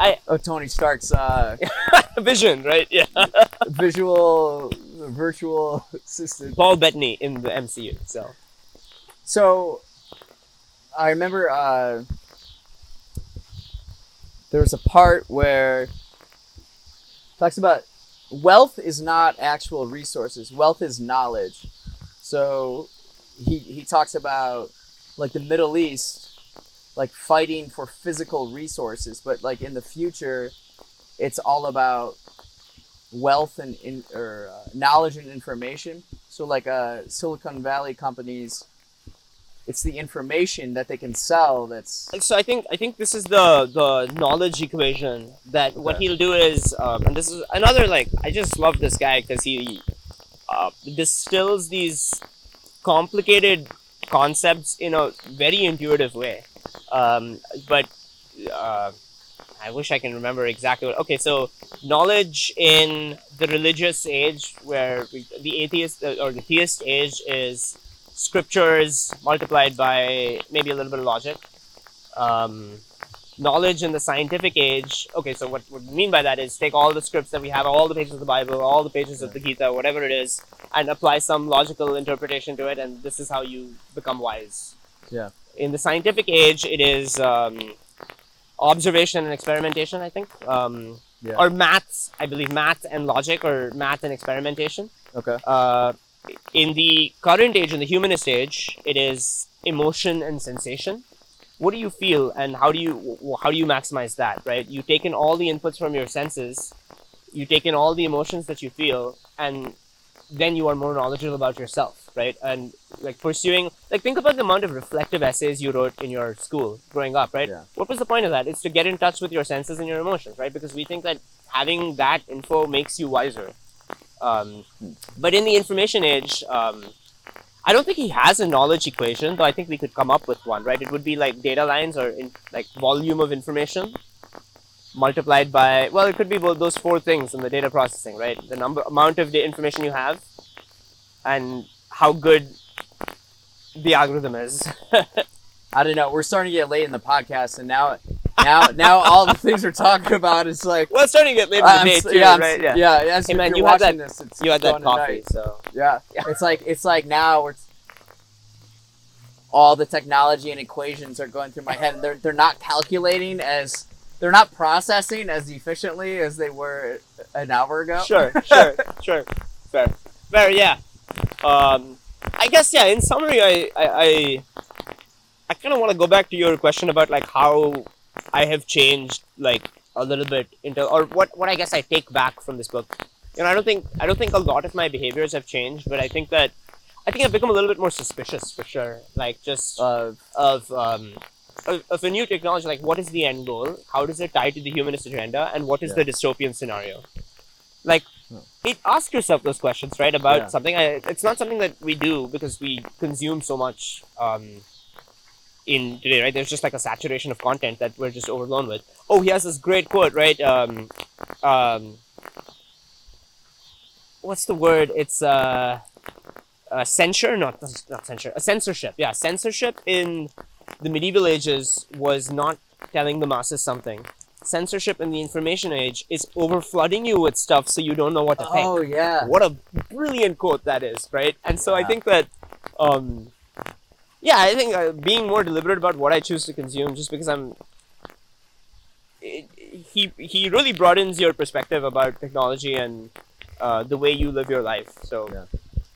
Oh, Tony Stark's uh, Vision, right? Yeah, visual, virtual assistant. Paul Bettany in the MCU. So So, I remember uh, there was a part where talks about wealth is not actual resources. Wealth is knowledge. So, he he talks about like the Middle East, like fighting for physical resources, but like in the future, it's all about wealth and in, or uh, knowledge and information. So like uh, Silicon Valley companies, it's the information that they can sell that's so I think I think this is the the knowledge equation that what he'll do is um, and this is another like I just love this guy because he uh, distills these complicated concepts in a very intuitive way um, but uh, I wish I can remember exactly what okay so knowledge in the religious age where we, the atheist uh, or the theist age is scriptures multiplied by maybe a little bit of logic um, knowledge in the scientific age. Okay, so what, what we mean by that is take all the scripts that we have, all the pages of the Bible, all the pages of the Gita, whatever it is, and apply some logical interpretation to it, and this is how you become wise. Yeah. In the scientific age, it is um, observation and experimentation, I think. Um, Yeah. Or maths, I believe math and logic, or math and experimentation. okay. Uh, in the current age, in the humanist age, it is emotion and sensation. What do you feel, and how do you how do you maximize that? Right? You take in all the inputs from your senses, you take in all the emotions that you feel, and then you are more knowledgeable about yourself, right? And like pursuing, like think about the amount of reflective essays you wrote in your school growing up, right? Yeah. What was the point of that? It's to get in touch with your senses and your emotions, right? Because we think that having that info makes you wiser. Um, but in the information age, um, I don't think he has a knowledge equation, though I think we could come up with one, right? It would be like data lines or in, like volume of information multiplied by, well, it could be both those four things in the data processing, right? The number, amount of the information you have and how good the algorithm is. I don't know. We're starting to get late in the podcast, and now, now, now, all the things we're talking about is like. well, it's starting to get late in the day too, yeah, right? Yeah. As Hey, man, you're had that- this, You had that coffee, tonight. so. Yeah. It's like it's like now we're all the technology and equations are going through my head, and they're they're not calculating as they're not processing as efficiently as they were an hour ago. Sure, sure, sure. Fair, fair. Yeah. Um, I guess yeah. In summary, I I I, I kind of want to go back to your question about like how I have changed like a little bit into or what what I guess I take back from this book. You know, I don't think I don't think a lot of my behaviors have changed, but I think that I think I've become a little bit more suspicious for sure. Like just Uh, of um, of, of a new technology like what is the end goal how does it tie to the humanist agenda and what is Yeah. the dystopian scenario like. It ask yourself those questions right about Yeah. something I, it's not something that we do because we consume so much um, in today right? There's just like a saturation of content that we're just overblown with. Oh he has this great quote right? Um, um, what's the word? It's uh, uh, censure? Not not censure. A censorship. Yeah censorship in the medieval ages was not telling the masses something. Censorship in the information age is overflooding you with stuff so you don't know what to think. oh yeah. What a brilliant quote that is, right? And so I think that, um, yeah, I think uh, being more deliberate about what I choose to consume, just because I'm, it, he he really broadens your perspective about technology and uh, the way you live your life. So Yeah.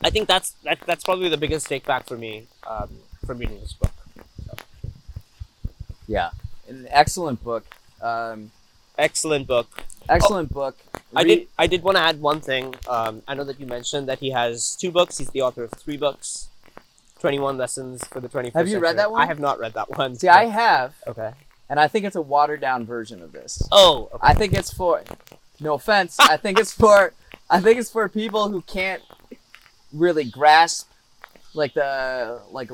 I think that's that, that's probably the biggest take back for me um, from reading this book. Yeah, an excellent book. Um, Excellent book. excellent book. I did I did want to add one thing. Um, I know that you mentioned that he has two books. He's the author of three books. 21 lessons for the 21st Have you read that one? I have not read that one. See, I have, Okay. and I think it's a watered down version of this. Oh, okay. I think it's for. No offense. I think it's for. I think it's for people who can't really grasp, like the like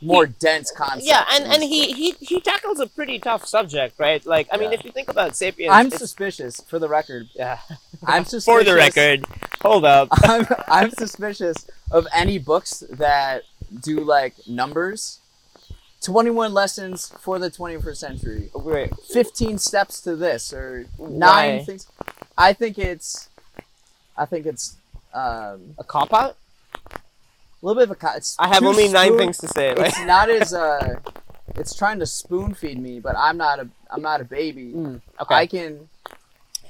more dense concepts. yeah, and, and he, he he tackles a pretty tough subject, right? Like, I mean, if you think about Sapiens, I'm suspicious, for the record. yeah. I'm suspicious. For the record, hold up. I'm, I'm suspicious of any books that do like numbers. 21 lessons for the 21st century. Wait, 15 steps to this or nine Why? things. I think it's I think it's um, a cop out? A little bit of a it's I have only nine spoon- things to say. Right? It's not as uh it's trying to spoon feed me, but I'm not a I'm not a baby. Mm, okay. I can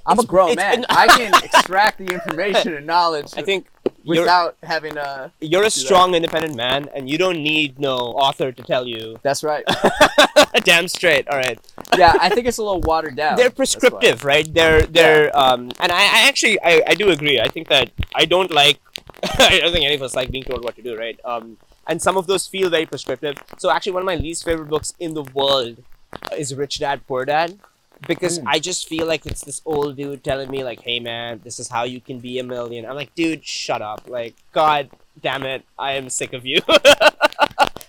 I'm a grown it's- man. I can extract the information and knowledge I think without having a you're a that. strong, independent man, and you don't need no author to tell you. That's right. Damn straight. All right. Yeah, I think it's a little watered down. they're prescriptive, right? They're they're um, and I, I actually I, I do agree. I think that I don't like. I don't think any of us like being told what to do, right? Um, and some of those feel very prescriptive. So actually, one of my least favorite books in the world is Rich Dad Poor Dad, because Mm. I just feel like it's this old dude telling me like, "Hey man, this is how you can be a million." I'm like, dude, shut up! Like, God damn it, I am sick of you.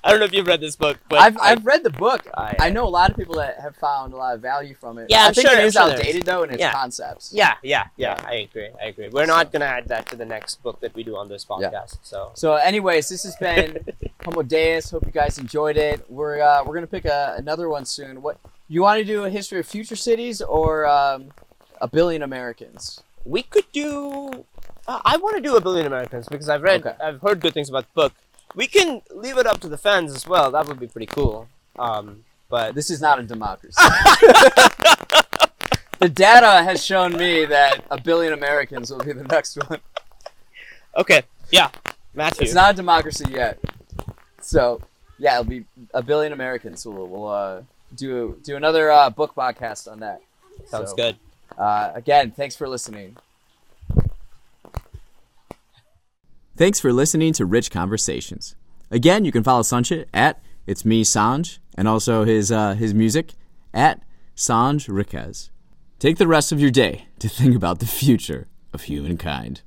I don't know if you've read this book, but I've, I- I've read the book. I- I know a lot of people that have found a lot of value from it. Yeah, I I'm think sure- it is sure outdated though in its Yeah. concepts. Yeah, yeah, yeah. I agree. I agree. We're not gonna add that to the next book that we do on this podcast. Yeah. So So, anyways, this has been Homo Deus. Hope you guys enjoyed it. We're uh, we're gonna pick a, another one soon. What you want to do? A history of future cities or um, a billion Americans? we could do. Uh, I want to do a billion Americans because I've read, Okay. I've heard good things about the book. We can leave it up to the fans as well. That would be pretty cool. Um, but This is not a democracy. the data has shown me that a billion Americans will be the next one. okay, yeah, Matthew. It's not a democracy yet. So yeah, it'll be a billion Americans. So we'll, we'll uh, do do another uh, book podcast on that. Sounds So, good. Uh, again, thanks for listening. Thanks for listening to Rich Conversations. Again, you can follow Sanchit at It's Me Sanj and also his uh, his music at Sanj Riquez. Take the rest of your day to think about the future of humankind.